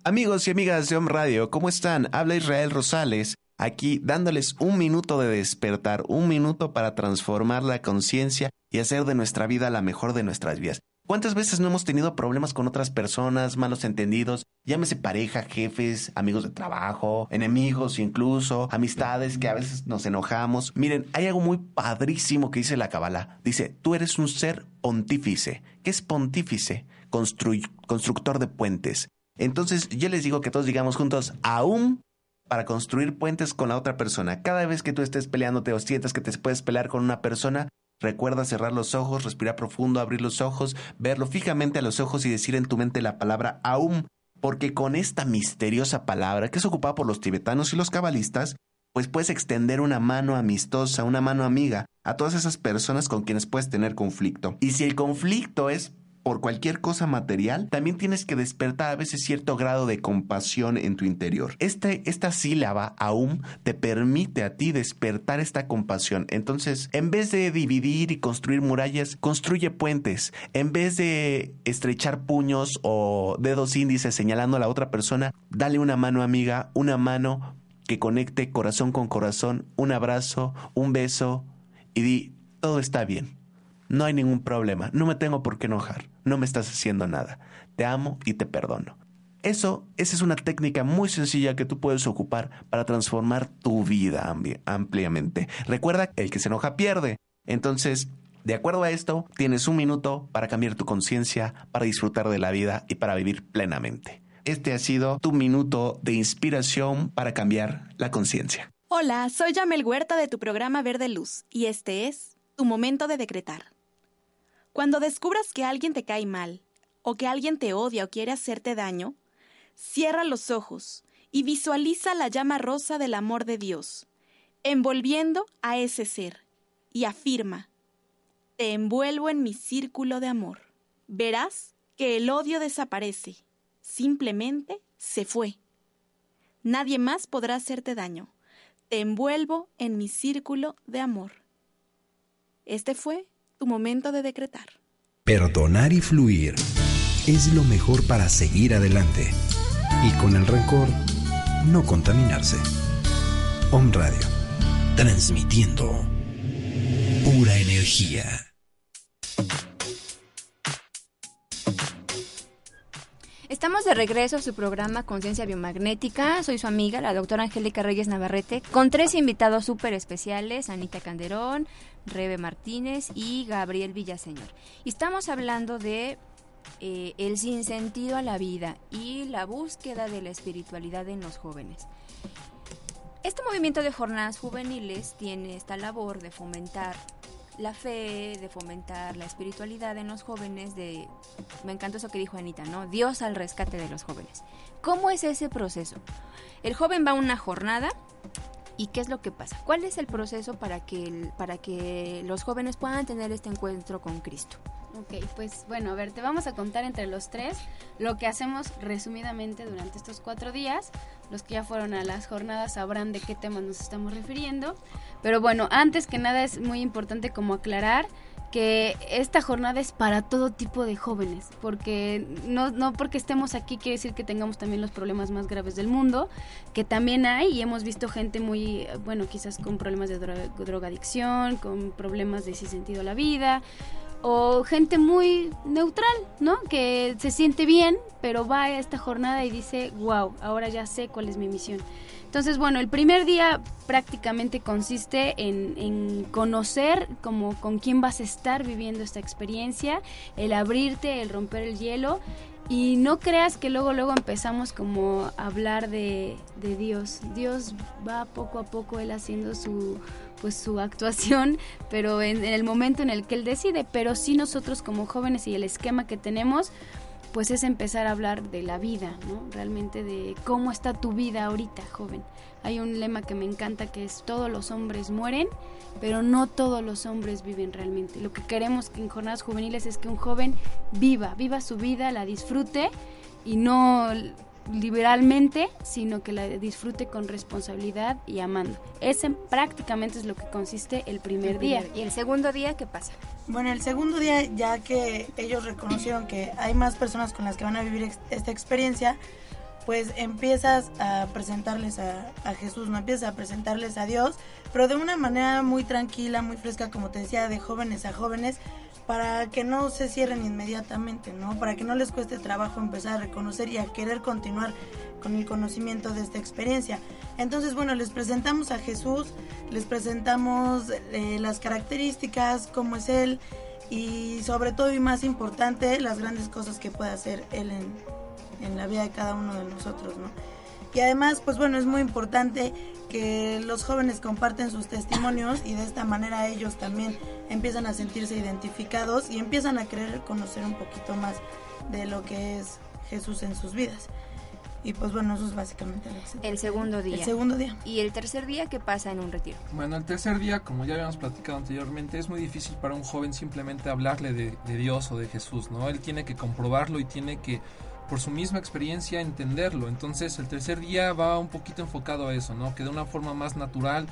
Amigos y amigas de Om Radio, ¿cómo están? Habla Israel Rosales aquí dándoles un minuto de despertar, un minuto para transformar la conciencia y hacer de nuestra vida la mejor de nuestras vidas. ¿Cuántas veces no hemos tenido problemas con otras personas, malos entendidos? Llámese pareja, jefes, amigos de trabajo, enemigos incluso, amistades que a veces nos enojamos. Miren, hay algo muy padrísimo que dice la Kabbalah. Dice, tú eres un ser pontífice. ¿Qué es pontífice? constructor de puentes. Entonces yo les digo que todos digamos juntos, aún para construir puentes con la otra persona. Cada vez que tú estés peleándote o sientas que te puedes pelear con una persona, Recuerda cerrar los ojos, respirar profundo, abrir los ojos, verlo fijamente a los ojos y decir en tu mente la palabra Aum, porque con esta misteriosa palabra que es ocupada por los tibetanos y los cabalistas, pues puedes extender una mano amistosa, una mano amiga a todas esas personas con quienes puedes tener conflicto. Y si el conflicto es por cualquier cosa material, también tienes que despertar a veces cierto grado de compasión en tu interior. Este, esta sílaba, aún, te permite a ti despertar esta compasión. Entonces, en vez de dividir y construir murallas, construye puentes. En vez de estrechar puños o dedos índices señalando a la otra persona, dale una mano amiga, una mano que conecte corazón con corazón, un abrazo, un beso y di, todo está bien no hay ningún problema, no me tengo por qué enojar, no me estás haciendo nada, te amo y te perdono. Eso, esa es una técnica muy sencilla que tú puedes ocupar para transformar tu vida ampliamente. Recuerda, el que se enoja pierde. Entonces, de acuerdo a esto, tienes un minuto para cambiar tu conciencia, para disfrutar de la vida y para vivir plenamente. Este ha sido tu minuto de inspiración para cambiar la conciencia. Hola, soy Yamel Huerta de tu programa Verde Luz y este es tu momento de decretar. Cuando descubras que alguien te cae mal, o que alguien te odia o quiere hacerte daño, cierra los ojos y visualiza la llama rosa del amor de Dios, envolviendo a ese ser, y afirma, te envuelvo en mi círculo de amor. Verás que el odio desaparece, simplemente se fue. Nadie más podrá hacerte daño. Te envuelvo en mi círculo de amor. Este fue tu momento de decretar. Perdonar y fluir es lo mejor para seguir adelante y con el rencor no contaminarse. Om Radio, transmitiendo pura energía. Estamos de regreso a su programa Conciencia Biomagnética. Soy su amiga, la doctora Angélica Reyes Navarrete, con tres invitados súper especiales, Anita Canderón, Rebe Martínez y Gabriel Villaseñor. Y estamos hablando de eh, el sinsentido a la vida y la búsqueda de la espiritualidad en los jóvenes. Este movimiento de jornadas juveniles tiene esta labor de fomentar la fe, de fomentar la espiritualidad en los jóvenes, de me encanta eso que dijo Anita, ¿no? Dios al rescate de los jóvenes. ¿Cómo es ese proceso? El joven va a una jornada y ¿qué es lo que pasa? ¿Cuál es el proceso para que, para que los jóvenes puedan tener este encuentro con Cristo? Ok, pues bueno, a ver, te vamos a contar entre los tres lo que hacemos resumidamente durante estos cuatro días. Los que ya fueron a las jornadas sabrán de qué temas nos estamos refiriendo. Pero bueno, antes que nada es muy importante como aclarar que esta jornada es para todo tipo de jóvenes, porque no, no porque estemos aquí quiere decir que tengamos también los problemas más graves del mundo, que también hay y hemos visto gente muy, bueno, quizás con problemas de drogadicción, con problemas de sin sentido la vida, o gente muy neutral, ¿no? Que se siente bien, pero va a esta jornada y dice, wow, ahora ya sé cuál es mi misión. Entonces, bueno, el primer día prácticamente consiste en, conocer como con quién vas a estar viviendo esta experiencia, el abrirte, el romper el hielo y no creas que luego luego empezamos como a hablar de, de Dios. Dios va poco a poco él haciendo su pues su actuación, *laughs* pero en, el momento en el que él decide, pero sí nosotros como jóvenes y el esquema que tenemos, pues es empezar a hablar de la vida, ¿no? Realmente de cómo está tu vida ahorita, joven. Hay un lema que me encanta que es todos los hombres mueren, pero no todos los hombres viven realmente. Lo que queremos en jornadas juveniles es que un joven viva, viva su vida, la disfrute y no liberalmente, sino que la disfrute con responsabilidad y amando. Ese prácticamente es lo que consiste el primer día. ¿Y el segundo día qué pasa? Bueno, el segundo día, ya que ellos reconocieron que hay más personas con las que van a vivir esta experiencia, pues empiezas a presentarles a, a, Jesús, no empiezas a presentarles a Dios, pero de una manera muy tranquila, muy fresca, como te decía, de jóvenes a jóvenes, para que no se cierren inmediatamente, ¿no? Para que no les cueste trabajo empezar a reconocer y a querer continuar con el conocimiento de esta experiencia. Entonces, bueno, les presentamos a Jesús, les presentamos eh, las características, cómo es Él y sobre todo y más importante, las grandes cosas que puede hacer Él en, en la vida de cada uno de nosotros, ¿no? Y además, pues bueno, es muy importante que los jóvenes comparten sus testimonios y de esta manera ellos también empiezan a sentirse identificados y empiezan a querer conocer un poquito más de lo que es Jesús en sus vidas. Y pues bueno, eso es básicamente el, el segundo día. El segundo día. ¿Y el tercer día qué pasa en un retiro? Bueno, el tercer día, como ya habíamos platicado anteriormente, es muy difícil para un joven simplemente hablarle de, de Dios o de Jesús, ¿no? Él tiene que comprobarlo y tiene que por su misma experiencia entenderlo. Entonces el tercer día va un poquito enfocado a eso, ¿no? Que de una forma más natural,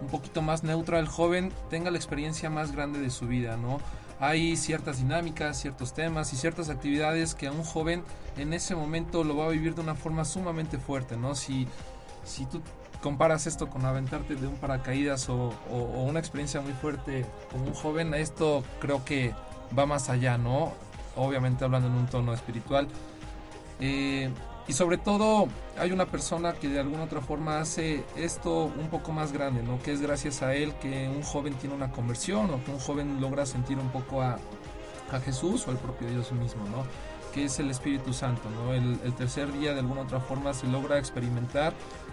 un poquito más neutra, el joven tenga la experiencia más grande de su vida, ¿no? Hay ciertas dinámicas, ciertos temas y ciertas actividades que a un joven en ese momento lo va a vivir de una forma sumamente fuerte, ¿no? Si, si tú comparas esto con aventarte de un paracaídas o, una experiencia muy fuerte como un joven, esto creo que va más allá, ¿no? Obviamente hablando en un tono espiritual, eh, y sobre todo hay una persona que de alguna otra forma hace esto un poco más grande, ¿no? Que es gracias a él que un joven tiene una conversión o que un joven logra sentir un poco a, a Jesús o al propio Dios mismo, ¿no? Que es el Espíritu Santo, ¿no? El, tercer día de alguna otra forma se logra experimentar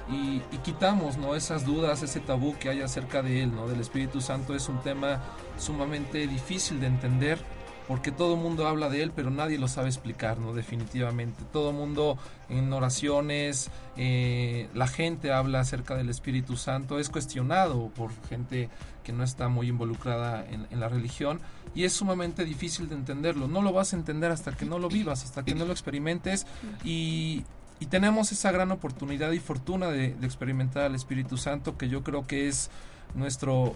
y, y, quitamos, ¿no? Esas dudas, ese tabú que hay acerca de él, ¿no? Del Espíritu Santo es un tema sumamente difícil de entender porque todo el mundo habla de él, pero nadie lo sabe explicar, ¿no? Definitivamente. Todo el mundo en oraciones, eh, la gente habla acerca del Espíritu Santo, es cuestionado por gente que no está muy involucrada en, la religión y es sumamente difícil de entenderlo. No lo vas a entender hasta que no lo vivas, hasta que no lo experimentes y, y tenemos esa gran oportunidad y fortuna de, de experimentar al Espíritu Santo que yo creo que es nuestro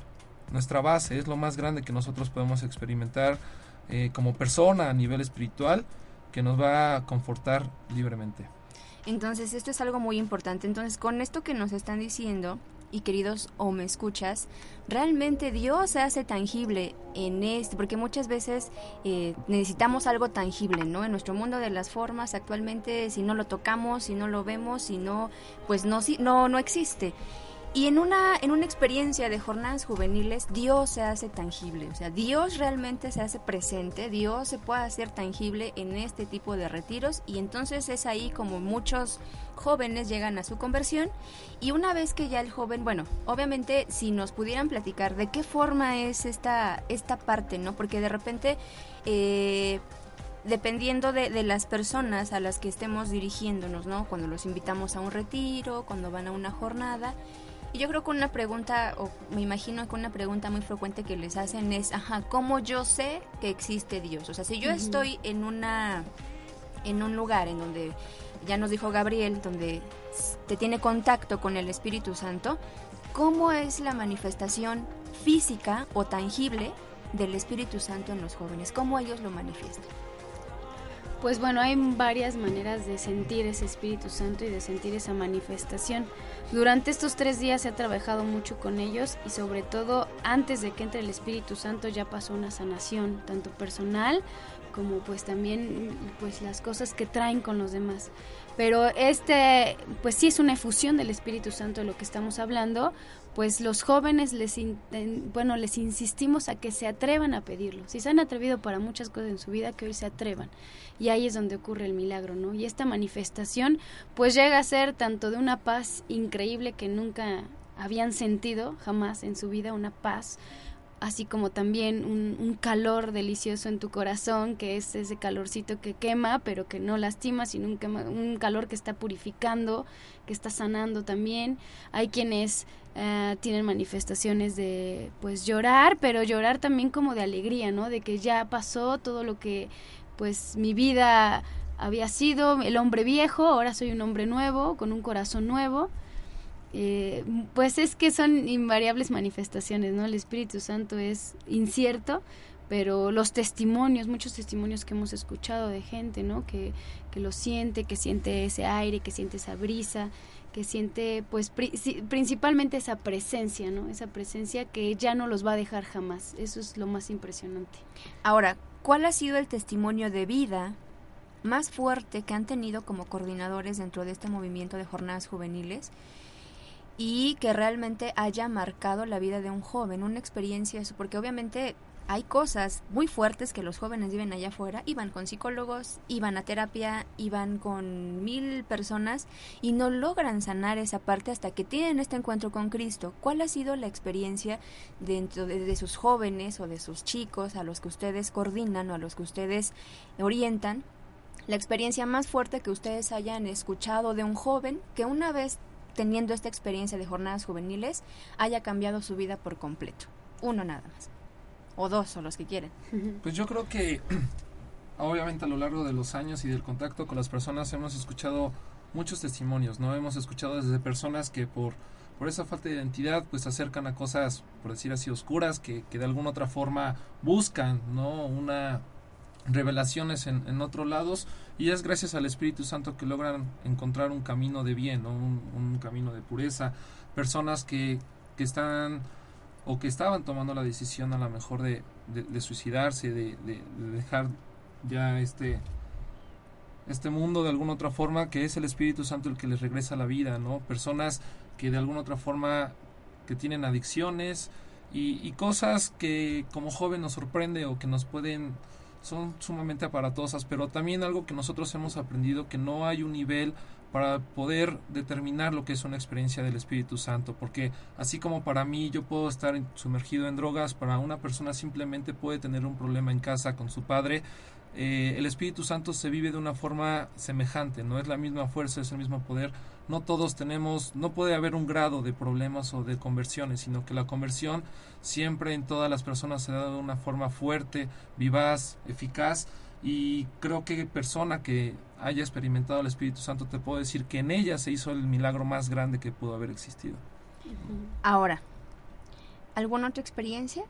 nuestra base, es lo más grande que nosotros podemos experimentar eh, como persona a nivel espiritual que nos va a confortar libremente. Entonces, esto es algo muy importante. Entonces, con esto que nos están diciendo, y queridos o me escuchas, realmente Dios se hace tangible en esto, porque muchas veces eh, necesitamos algo tangible, ¿no? En nuestro mundo de las formas, actualmente, si no lo tocamos, si no lo vemos, si no, pues no, si, no, no existe. Y en una, en una experiencia de jornadas juveniles, Dios se hace tangible, o sea, Dios realmente se hace presente, Dios se puede hacer tangible en este tipo de retiros y entonces es ahí como muchos jóvenes llegan a su conversión y una vez que ya el joven, bueno, obviamente si nos pudieran platicar de qué forma es esta, esta parte, ¿no? Porque de repente... Eh, dependiendo de, de, las personas a las que estemos dirigiéndonos, ¿no? Cuando los invitamos a un retiro, cuando van a una jornada, y yo creo que una pregunta, o me imagino que una pregunta muy frecuente que les hacen es, ajá, ¿cómo yo sé que existe Dios? O sea, si yo uh -huh. estoy en una en un lugar en donde ya nos dijo Gabriel, donde te tiene contacto con el Espíritu Santo, ¿cómo es la manifestación física o tangible del Espíritu Santo en los jóvenes? ¿Cómo ellos lo manifiestan? Pues bueno, hay varias maneras de sentir ese Espíritu Santo y de sentir esa manifestación. Durante estos tres días he trabajado mucho con ellos y sobre todo antes de que entre el Espíritu Santo ya pasó una sanación, tanto personal como pues también pues las cosas que traen con los demás. Pero este pues sí es una efusión del Espíritu Santo de lo que estamos hablando, pues los jóvenes les bueno les insistimos a que se atrevan a pedirlo. Si se han atrevido para muchas cosas en su vida que hoy se atrevan. Y ahí es donde ocurre el milagro no y esta manifestación pues llega a ser tanto de una paz increíble que nunca habían sentido jamás en su vida una paz así como también un, un, calor delicioso en tu corazón, que es ese calorcito que quema, pero que no lastima, sino un, quema, un calor que está purificando, que está sanando también. Hay quienes uh, tienen manifestaciones de, pues, llorar, pero llorar también como de alegría, ¿no? De que ya pasó todo lo que, pues, mi vida había sido, el hombre viejo, ahora soy un hombre nuevo, con un corazón nuevo. Eh, pues es que son invariables manifestaciones, ¿no? El Espíritu Santo es incierto, pero los testimonios, muchos testimonios que hemos escuchado de gente, ¿no? Que, que lo siente, que siente ese aire, que siente esa brisa, que siente pues principalmente esa presencia, ¿no? Esa presencia que ya no los va a dejar jamás. Eso es lo más impresionante. Ahora, ¿cuál ha sido el testimonio de vida más fuerte que han tenido como coordinadores dentro de este movimiento de jornadas juveniles? y que realmente haya marcado la vida de un joven, una experiencia, porque obviamente hay cosas muy fuertes que los jóvenes viven allá afuera, iban con psicólogos, iban a terapia, iban con mil personas y no logran sanar esa parte hasta que tienen este encuentro con Cristo. ¿Cuál ha sido la experiencia dentro de, sus jóvenes o de sus chicos a los que ustedes coordinan o a los que ustedes orientan? La experiencia más fuerte que ustedes hayan escuchado de un joven que una vez teniendo esta experiencia de jornadas juveniles haya cambiado su vida por completo. Uno nada más o dos o los que quieren. Pues yo creo que *clears throat* obviamente a lo largo de los años y del contacto con las personas hemos escuchado muchos testimonios, ¿no? Hemos escuchado desde personas que por, por esa falta de identidad pues se acercan a cosas, por decir así, oscuras, que, que de alguna otra forma buscan, ¿no? Una revelaciones en, en otros lados y es gracias al Espíritu Santo que logran encontrar un camino de bien, ¿no? un, un camino de pureza, personas que, que están o que estaban tomando la decisión a lo mejor de, de, suicidarse, de, de, dejar ya este este mundo de alguna otra forma, que es el Espíritu Santo el que les regresa la vida, ¿no? Personas que de alguna otra forma que tienen adicciones y, y cosas que como joven nos sorprende o que nos pueden son sumamente aparatosas, pero también algo que nosotros hemos aprendido que no hay un nivel para poder determinar lo que es una experiencia del Espíritu Santo, porque así como para mí yo puedo estar sumergido en drogas, para una persona simplemente puede tener un problema en casa con su padre, eh, el Espíritu Santo se vive de una forma semejante, no es la misma fuerza, es el mismo poder, no todos tenemos, no puede haber un grado de problemas o de conversiones, sino que la conversión siempre en todas las personas se da de una forma fuerte, vivaz, eficaz, y creo que persona que haya experimentado el Espíritu Santo te puedo decir que en ella se hizo el milagro más grande que pudo haber existido. Ahora, ¿alguna otra experiencia?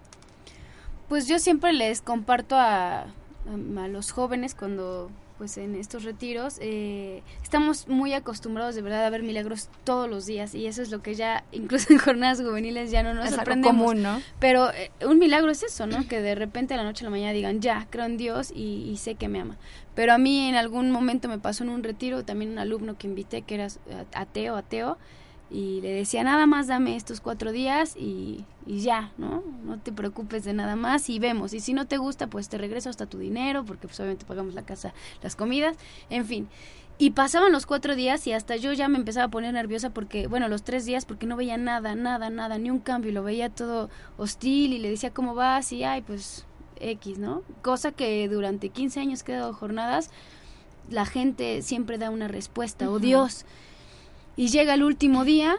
Pues yo siempre les comparto a, a los jóvenes cuando pues en estos retiros eh, estamos muy acostumbrados de verdad a ver milagros todos los días y eso es lo que ya incluso en jornadas juveniles ya no nos es sorprendemos. común, ¿no? pero eh, un milagro es eso no que de repente a la noche a la mañana digan ya creo en Dios y, sé que me ama pero a mí en algún momento me pasó en un retiro también un alumno que invité que era ateo ateo y le decía nada más dame estos cuatro días y, y, ya, ¿no? No te preocupes de nada más y vemos. Y si no te gusta, pues te regreso hasta tu dinero, porque pues obviamente pagamos la casa, las comidas, en fin. Y pasaban los cuatro días y hasta yo ya me empezaba a poner nerviosa porque, bueno, los tres días porque no veía nada, nada, nada, ni un cambio, lo veía todo hostil y le decía cómo vas y, ay, pues X, ¿no? Cosa que durante 15 años que he dado jornadas, la gente siempre da una respuesta, o Dios y llega el último día,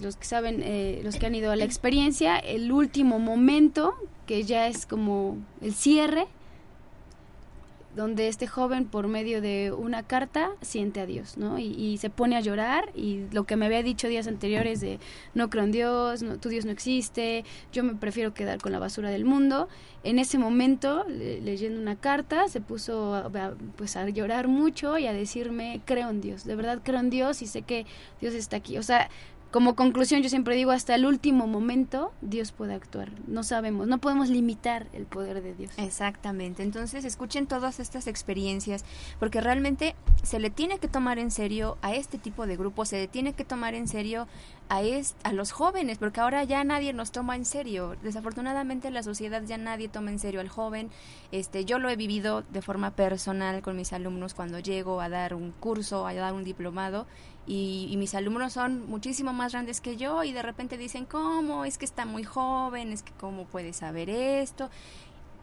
los que saben, eh, los que han ido a la experiencia, el último momento, que ya es como el cierre, donde este joven por medio de una carta siente a Dios, ¿no? Y, se pone a llorar y lo que me había dicho días anteriores de no creo en Dios, no, tu Dios no existe, yo me prefiero quedar con la basura del mundo, en ese momento leyendo una carta se puso a, pues a llorar mucho y a decirme creo en Dios, de verdad creo en Dios y sé que Dios está aquí, o sea, como conclusión yo siempre digo, hasta el último momento Dios puede actuar. No sabemos, no podemos limitar el poder de Dios. Exactamente. Entonces escuchen todas estas experiencias porque realmente se le tiene que tomar en serio a este tipo de grupos, se le tiene que tomar en serio a, a los jóvenes, porque ahora ya nadie nos toma en serio. Desafortunadamente la sociedad ya nadie toma en serio al joven. Este, yo lo he vivido de forma personal con mis alumnos cuando llego a dar un curso, a dar un diplomado y, mis alumnos son muchísimo más grandes que yo y de repente dicen, ¿cómo? Es que está muy joven, es que cómo puede saber esto.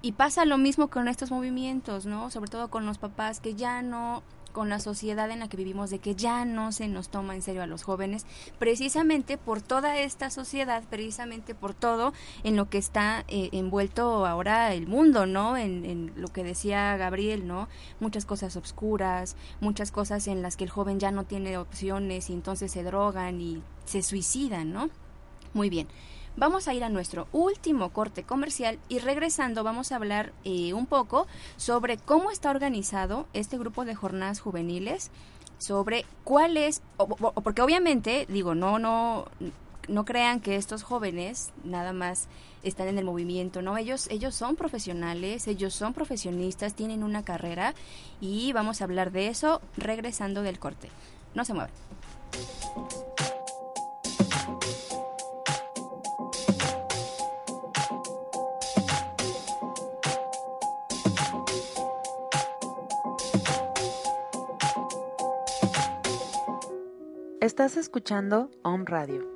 Y pasa lo mismo con estos movimientos, ¿no? Sobre todo con los papás que ya no con la sociedad en la que vivimos de que ya no se nos toma en serio a los jóvenes, precisamente por toda esta sociedad, precisamente por todo en lo que está eh, envuelto ahora el mundo, ¿no? En, en, lo que decía Gabriel, ¿no? Muchas cosas obscuras, muchas cosas en las que el joven ya no tiene opciones y entonces se drogan y se suicidan, ¿no? Muy bien. Vamos a ir a nuestro último corte comercial y regresando vamos a hablar eh, un poco sobre cómo está organizado este grupo de jornadas juveniles, sobre cuál es, porque obviamente, digo, no, no, no crean que estos jóvenes nada más están en el movimiento, ¿no? Ellos, ellos son profesionales, ellos son profesionistas, tienen una carrera y vamos a hablar de eso regresando del corte. No se muevan. Estás escuchando Home Radio.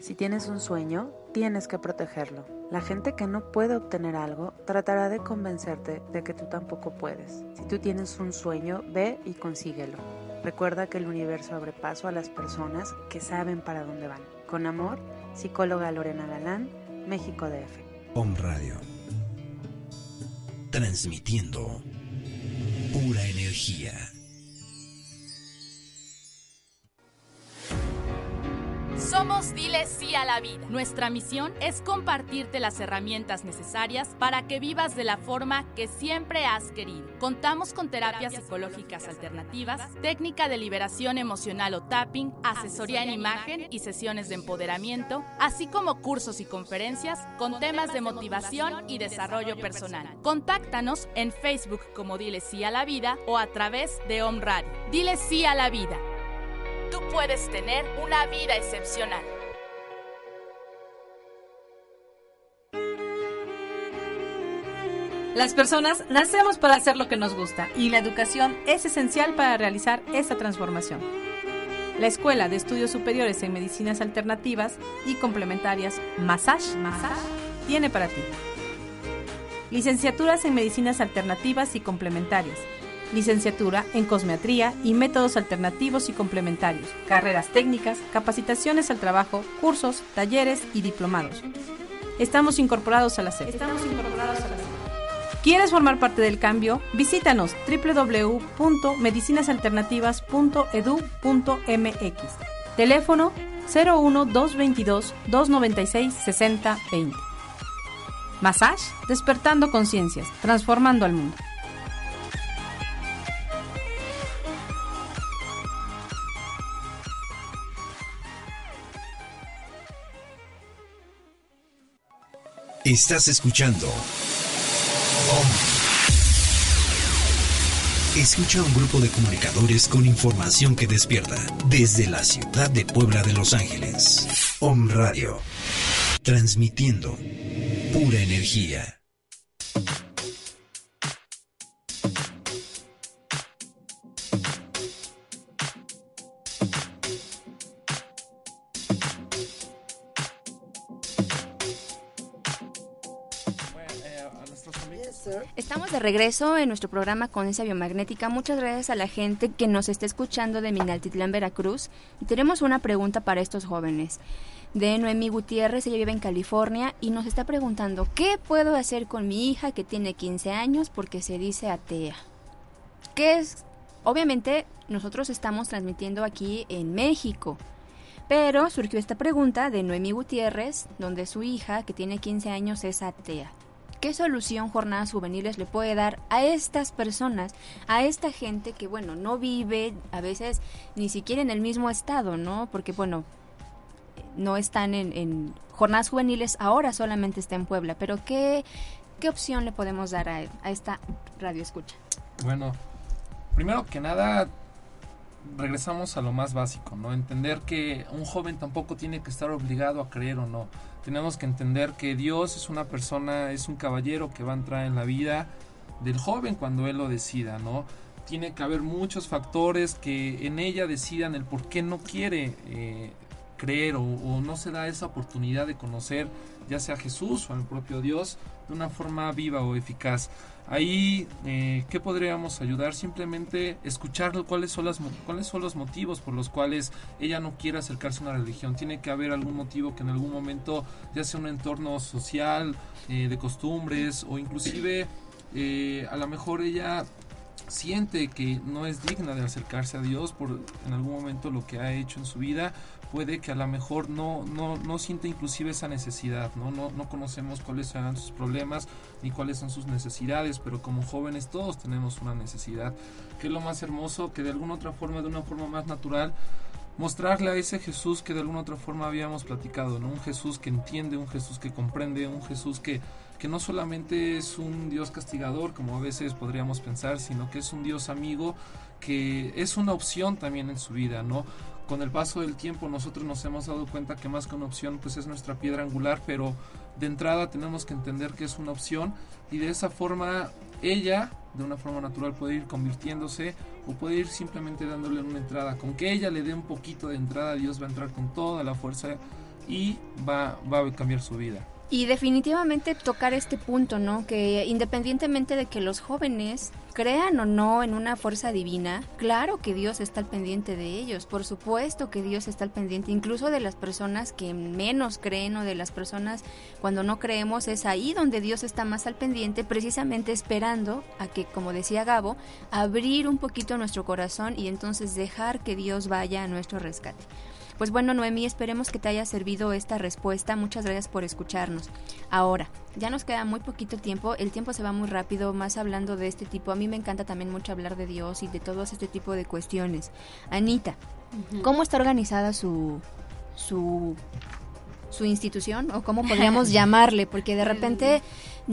Si tienes un sueño, tienes que protegerlo. La gente que no puede obtener algo tratará de convencerte de que tú tampoco puedes. Si tú tienes un sueño, ve y consíguelo. Recuerda que el universo abre paso a las personas que saben para dónde van. Con amor, psicóloga Lorena Galán, México DF. Home Radio. Transmitiendo pura energía. Somos Dile Sí a la Vida. Nuestra misión es compartirte las herramientas necesarias para que vivas de la forma que siempre has querido. Contamos con terapias psicológicas alternativas, técnica de liberación emocional o tapping, asesoría en imagen y sesiones de empoderamiento, así como cursos y conferencias con temas de motivación y desarrollo personal. Contáctanos en Facebook como Dile Sí a la Vida o a través de Home Radio. Dile Sí a la Vida tú puedes tener una vida excepcional. Las personas nacemos para hacer lo que nos gusta y la educación es esencial para realizar esa transformación. La Escuela de Estudios Superiores en Medicinas Alternativas y Complementarias Massage, Massage tiene para ti. Licenciaturas en Medicinas Alternativas y Complementarias licenciatura en cosmetría y métodos alternativos y complementarios, carreras técnicas, capacitaciones al trabajo, cursos, talleres y diplomados. Estamos incorporados a la SED. Estamos incorporados a la ¿Quieres formar parte del cambio? Visítanos www.medicinasalternativas.edu.mx. Teléfono 01 222 296 6020. Massage, despertando conciencias, transformando al mundo. Estás escuchando. Escucha un grupo de comunicadores con información que despierta desde la ciudad de Puebla de Los Ángeles. Om Radio. Transmitiendo pura energía. Regreso en nuestro programa Conciencia Biomagnética. Muchas gracias a la gente que nos está escuchando de Minaltitlán, Veracruz. Y tenemos una pregunta para estos jóvenes. De Noemí Gutiérrez, ella vive en California y nos está preguntando, ¿qué puedo hacer con mi hija que tiene 15 años porque se dice atea? ¿Qué es? Obviamente nosotros estamos transmitiendo aquí en México, pero surgió esta pregunta de Noemí Gutiérrez, donde su hija, que tiene 15 años, es atea. ¿Qué solución Jornadas Juveniles le puede dar a estas personas, a esta gente que, bueno, no vive a veces ni siquiera en el mismo estado, ¿no? Porque, bueno, no están en, Jornadas Juveniles, ahora solamente está en Puebla, pero ¿qué, qué opción le podemos dar a, a esta radio escucha? Bueno, primero que nada, regresamos a lo más básico, ¿no? Entender que un joven tampoco tiene que estar obligado a creer o no tenemos que entender que Dios es una persona, es un caballero que va a entrar en la vida del joven cuando él lo decida, ¿no? Tiene que haber muchos factores que en ella decidan el por qué no quiere eh, creer o, no se da esa oportunidad de conocer ya sea Jesús o al propio Dios de una forma viva o eficaz. Ahí, eh, ¿qué podríamos ayudar? Simplemente escuchar cuáles son, las, cuáles son los motivos por los cuales ella no quiere acercarse a una religión. Tiene que haber algún motivo que en algún momento, ya sea un entorno social, eh, de costumbres o inclusive eh, a lo mejor ella siente que no es digna de acercarse a Dios por en algún momento lo que ha hecho en su vida, puede que a lo mejor no, no, no siente inclusive esa necesidad, ¿no? No, no conocemos cuáles serán sus problemas ni cuáles son sus necesidades, pero como jóvenes todos tenemos una necesidad, que es lo más hermoso, que de alguna otra forma, de una forma más natural, mostrarle a ese Jesús que de alguna otra forma habíamos platicado, ¿no? Un Jesús que entiende, un Jesús que comprende, un Jesús que, que no solamente es un Dios castigador, como a veces podríamos pensar, sino que es un Dios amigo, que es una opción también en su vida, ¿no? Con el paso del tiempo nosotros nos hemos dado cuenta que más que una opción pues es nuestra piedra angular, pero de entrada tenemos que entender que es una opción y de esa forma ella de una forma natural puede ir convirtiéndose o puede ir simplemente dándole una entrada. Con que ella le dé un poquito de entrada, Dios va a entrar con toda la fuerza y va, va a cambiar su vida. Y definitivamente tocar este punto, ¿no? Que independientemente de que los jóvenes crean o no en una fuerza divina, claro que Dios está al pendiente de ellos, por supuesto que Dios está al pendiente, incluso de las personas que menos creen o de las personas cuando no creemos, es ahí donde Dios está más al pendiente, precisamente esperando a que, como decía Gabo, abrir un poquito nuestro corazón y entonces dejar que Dios vaya a nuestro rescate. Pues bueno, Noemí, esperemos que te haya servido esta respuesta. Muchas gracias por escucharnos. Ahora, ya nos queda muy poquito tiempo, el tiempo se va muy rápido, más hablando de este tipo. A mí me encanta también mucho hablar de Dios y de todos este tipo de cuestiones. Anita, ¿cómo está organizada su, su, su institución o cómo podríamos *laughs* llamarle? Porque de repente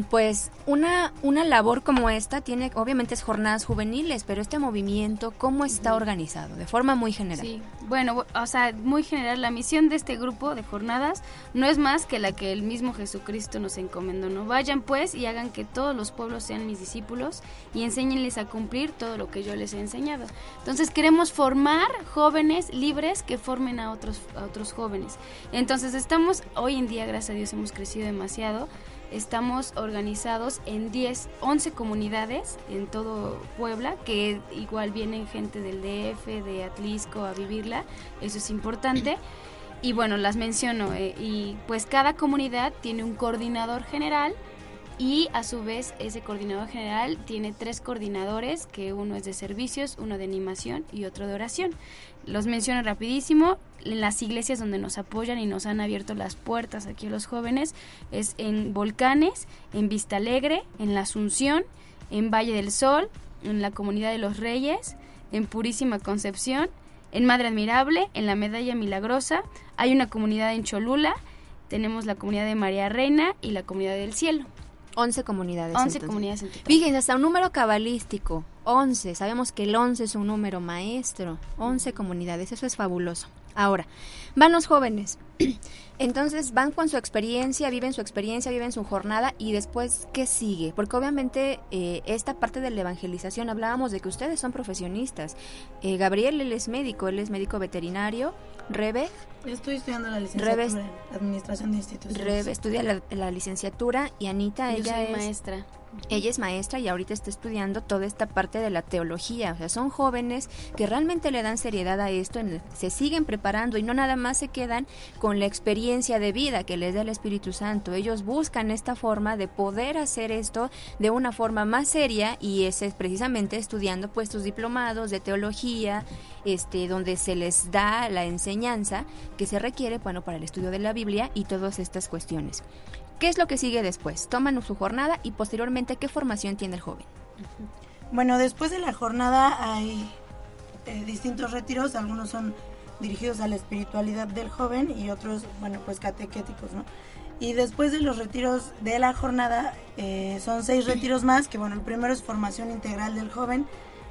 pues una, una labor como esta tiene, obviamente es jornadas juveniles, pero este movimiento, ¿cómo está organizado? De forma muy general. Sí, bueno, o sea, muy general, la misión de este grupo de jornadas no es más que la que el mismo Jesucristo nos encomendó, ¿no? Vayan pues y hagan que todos los pueblos sean mis discípulos y enséñenles a cumplir todo lo que yo les he enseñado. Entonces queremos formar jóvenes libres que formen a otros, a otros jóvenes. Entonces estamos, hoy en día, gracias a Dios, hemos crecido demasiado Estamos organizados en 10, 11 comunidades en todo Puebla, que igual vienen gente del DF, de Atlisco a vivirla, eso es importante. Y bueno, las menciono, eh, y pues cada comunidad tiene un coordinador general y a su vez ese coordinador general tiene tres coordinadores, que uno es de servicios, uno de animación y otro de oración. Los menciono rapidísimo, en las iglesias donde nos apoyan y nos han abierto las puertas aquí a los jóvenes es en Volcanes, en Vista Alegre, en La Asunción, en Valle del Sol, en la Comunidad de los Reyes, en Purísima Concepción, en Madre Admirable, en la Medalla Milagrosa, hay una comunidad en Cholula, tenemos la comunidad de María Reina y la comunidad del Cielo. 11 comunidades. 11 comunidades en. Fíjense, hasta un número cabalístico, 11. Sabemos que el 11 es un número maestro. 11 comunidades, eso es fabuloso. Ahora, van los jóvenes. *clears throat* Entonces van con su experiencia, viven su experiencia, viven su jornada y después, ¿qué sigue? Porque obviamente eh, esta parte de la evangelización, hablábamos de que ustedes son profesionistas. Eh, Gabriel, él es médico, él es médico veterinario. Rebe. Estoy estudiando la licenciatura en Administración de Instituciones. Rebe estudia la, licenciatura y Anita, ella es maestra. Ella es maestra y ahorita está estudiando toda esta parte de la teología. O sea, son jóvenes que realmente le dan seriedad a esto, se siguen preparando y no nada más se quedan con la experiencia de vida que les da el Espíritu Santo. Ellos buscan esta forma de poder hacer esto de una forma más seria y es precisamente estudiando puestos diplomados de teología, este, donde se les da la enseñanza que se requiere, bueno, para el estudio de la Biblia y todas estas cuestiones. ¿Qué es lo que sigue después? Toman su jornada y posteriormente, ¿qué formación tiene el joven? Bueno, después de la jornada hay eh, distintos retiros, algunos son dirigidos a la espiritualidad del joven y otros, bueno, pues catequéticos, ¿no? Y después de los retiros de la jornada, eh, son seis retiros más, que bueno, el primero es formación integral del joven,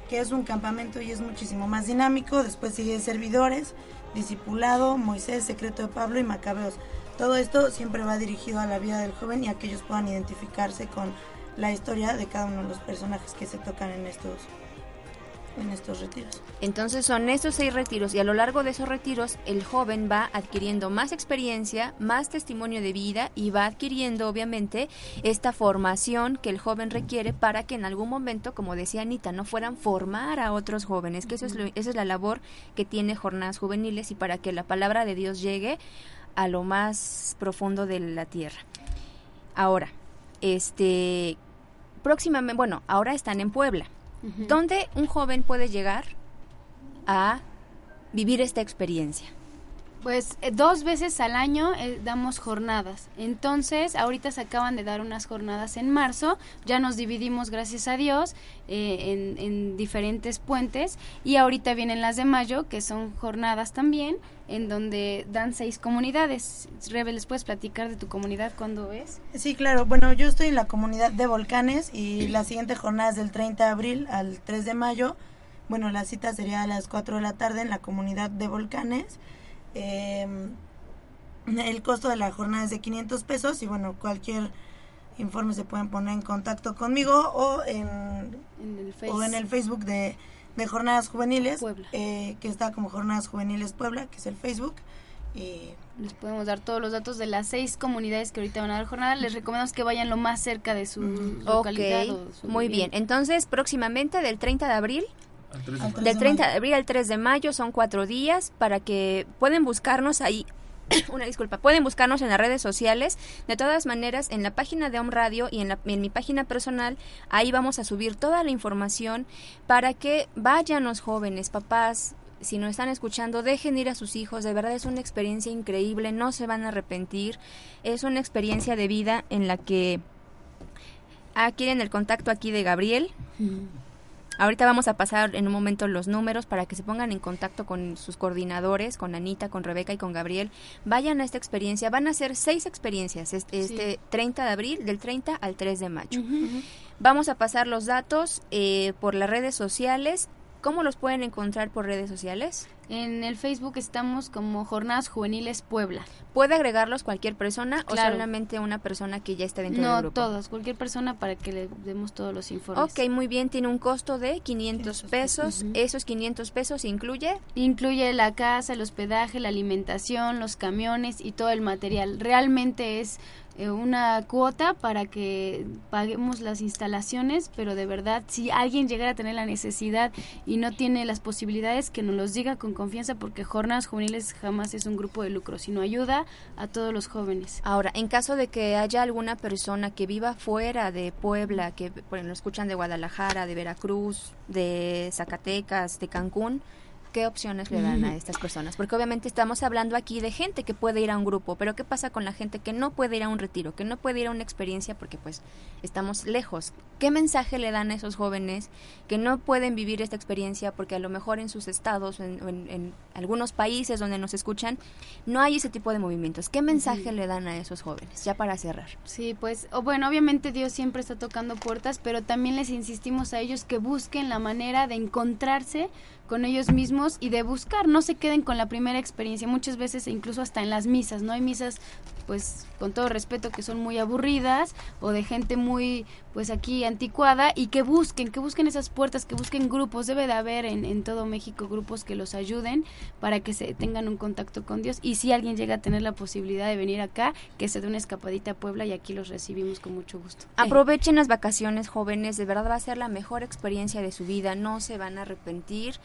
que es un campamento y es muchísimo más dinámico, después sigue servidores, discipulado, Moisés, secreto de Pablo y Macabeos. Todo esto siempre va dirigido a la vida del joven y a que ellos puedan identificarse con la historia de cada uno de los personajes que se tocan en estos en estos retiros. Entonces son estos seis retiros y a lo largo de esos retiros el joven va adquiriendo más experiencia, más testimonio de vida y va adquiriendo obviamente esta formación que el joven requiere para que en algún momento, como decía Anita, no fueran formar a otros jóvenes, que eso es esa es la labor que tiene jornadas juveniles y para que la palabra de Dios llegue a lo más profundo de la tierra. Ahora, este, próximamente, bueno, ahora están en Puebla. ¿Dónde un joven puede llegar a vivir esta experiencia? Pues eh, dos veces al año eh, damos jornadas. Entonces, ahorita se acaban de dar unas jornadas en marzo. Ya nos dividimos, gracias a Dios, eh, en, diferentes puentes. Y ahorita vienen las de mayo, que son jornadas también, en donde dan seis comunidades. Rebe, ¿les puedes platicar de tu comunidad cuándo es? Sí, claro. Bueno, yo estoy en la comunidad de Volcanes y la siguiente jornada es del 30 de abril al 3 de mayo. Bueno, la cita sería a las 4 de la tarde en la comunidad de Volcanes. Eh, el costo de la jornada es de 500 pesos y bueno, cualquier informe se pueden poner en contacto conmigo o en, el, o en el Facebook de, Jornadas Juveniles, eh, que está como Jornadas Juveniles Puebla, que es el Facebook. Y les podemos dar todos los datos de las seis comunidades que ahorita van a dar jornada. Les recomendamos que vayan lo más cerca de su localidad. Muy bien. Entonces, próximamente, del 30 de abril del 30 de abril al 3 de mayo son cuatro días para que pueden buscarnos ahí. *coughs* Una disculpa, pueden buscarnos en las redes sociales. De todas maneras, en la página de Home Radio y en, en mi página personal, ahí vamos a subir toda la información para que vayan los jóvenes, papás, si no están escuchando, dejen ir a sus hijos. De verdad es una experiencia increíble, no se van a arrepentir. Es una experiencia de vida en la que... Ah, quieren el contacto aquí de Gabriel. Ahorita vamos a pasar en un momento los números para que se pongan en contacto con sus coordinadores, con Anita, con Rebeca y con Gabriel. Vayan a esta experiencia. Van a ser seis experiencias este, 30 de abril, del 30 al 3 de mayo. Vamos a pasar los datos eh, por las redes sociales. ¿Cómo los pueden encontrar por redes sociales? En el Facebook estamos como Jornadas Juveniles Puebla. ¿Puede agregarlos cualquier persona o solamente una persona que ya esté dentro del grupo? No, todos, cualquier persona para que le demos todos los informes. Ok, muy bien, tiene un costo de 500 pesos. ¿Esos 500 pesos incluye? Incluye la casa, el hospedaje, la alimentación, los camiones y todo el material. Realmente es una cuota para que paguemos las instalaciones, pero de verdad, si alguien llegara a tener la necesidad y no tiene las posibilidades, que nos los diga con confianza, porque Jornadas Juveniles jamás es un grupo de lucro, sino ayuda a todos los jóvenes. Ahora, en caso de que haya alguna persona que viva fuera de Puebla, que por ejemplo escuchan de Guadalajara, de Veracruz, de Zacatecas, de Cancún, ¿qué opciones le dan a estas personas? Porque obviamente estamos hablando aquí de gente que puede ir a un grupo, pero ¿qué pasa con la gente que no puede ir a un retiro, que no puede ir a una experiencia porque pues estamos lejos? ¿Qué mensaje le dan a esos jóvenes que no pueden vivir esta experiencia porque a lo mejor en sus estados, en, en, algunos países donde nos escuchan, no hay ese tipo de movimientos? ¿Qué mensaje le dan a esos jóvenes? Ya para cerrar. Sí, pues, bueno, obviamente Dios siempre está tocando puertas, pero también les insistimos a ellos que busquen la manera de encontrarse con ellos mismos y de buscar, no se queden con la primera experiencia, muchas veces incluso hasta en las misas, ¿no? Hay misas, pues con todo respeto, que son muy aburridas o de gente muy, pues aquí anticuada y que busquen, que busquen esas puertas, que busquen grupos, debe de haber en, todo México grupos que los ayuden para que se tengan un contacto con Dios. Y si alguien llega a tener la posibilidad de venir acá, que se dé una escapadita a Puebla y aquí los recibimos con mucho gusto. Aprovechen las vacaciones jóvenes, de verdad va a ser la mejor experiencia de su vida, no se van a arrepentir.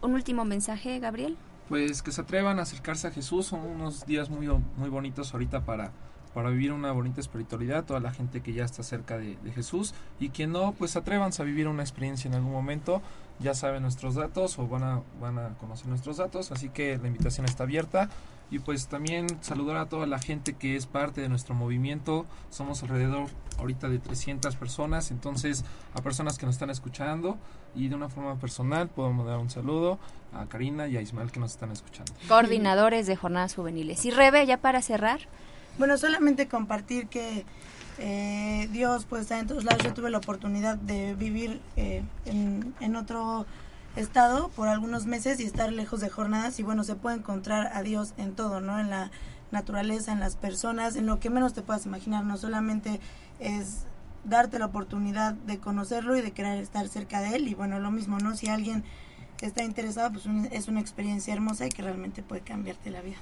Un último mensaje, Gabriel. Pues que se atrevan a acercarse a Jesús, son unos días muy, muy bonitos ahorita para, para vivir una bonita espiritualidad, toda la gente que ya está cerca de, Jesús. Y quien no, pues atrévanse a vivir una experiencia en algún momento, ya saben nuestros datos o van a, van a conocer nuestros datos, así que la invitación está abierta y pues también saludar a toda la gente que es parte de nuestro movimiento. Somos alrededor ahorita de 300 personas, entonces a personas que nos están escuchando y de una forma personal podemos dar un saludo a Karina y a Ismael que nos están escuchando. Coordinadores de jornadas juveniles. Y Rebe, ya para cerrar. Bueno, solamente compartir que eh, Dios pues está en todos lados. Yo tuve la oportunidad de vivir eh, en, en otro estado por algunos meses y estar lejos de jornadas y bueno, se puede encontrar a Dios en todo, ¿no? En la naturaleza, en las personas, en lo que menos te puedas imaginar, no solamente es darte la oportunidad de conocerlo y de querer estar cerca de él y bueno, lo mismo, ¿no? Si alguien está interesado, pues es una experiencia hermosa y que realmente puede cambiarte la vida.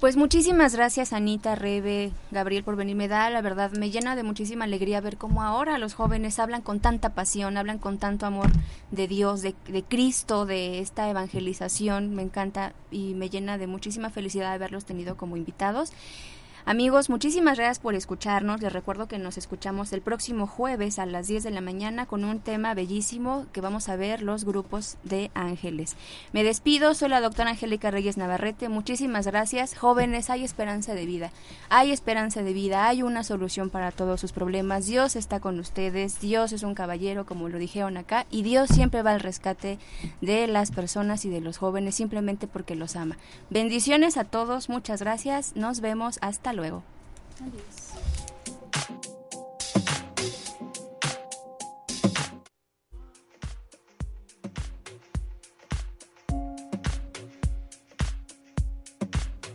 Pues muchísimas gracias Anita, Rebe, Gabriel por venirme da, la verdad me llena de muchísima alegría ver cómo ahora los jóvenes hablan con tanta pasión, hablan con tanto amor de Dios, de, de Cristo, de esta evangelización, me encanta y me llena de muchísima felicidad haberlos tenido como invitados. Amigos, muchísimas gracias por escucharnos. Les recuerdo que nos escuchamos el próximo jueves a las 10 de la mañana con un tema bellísimo que vamos a ver los grupos de ángeles. Me despido, soy la doctora Angélica Reyes Navarrete. Muchísimas gracias. Jóvenes, hay esperanza de vida. Hay esperanza de vida, hay una solución para todos sus problemas. Dios está con ustedes, Dios es un caballero, como lo dijeron acá, y Dios siempre va al rescate de las personas y de los jóvenes simplemente porque los ama. Bendiciones a todos, muchas gracias. Nos vemos hasta luego.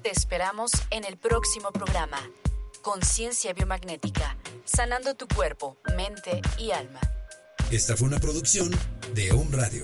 Te esperamos en el próximo programa. Conciencia biomagnética, sanando tu cuerpo, mente y alma. Esta fue una producción de Home Radio.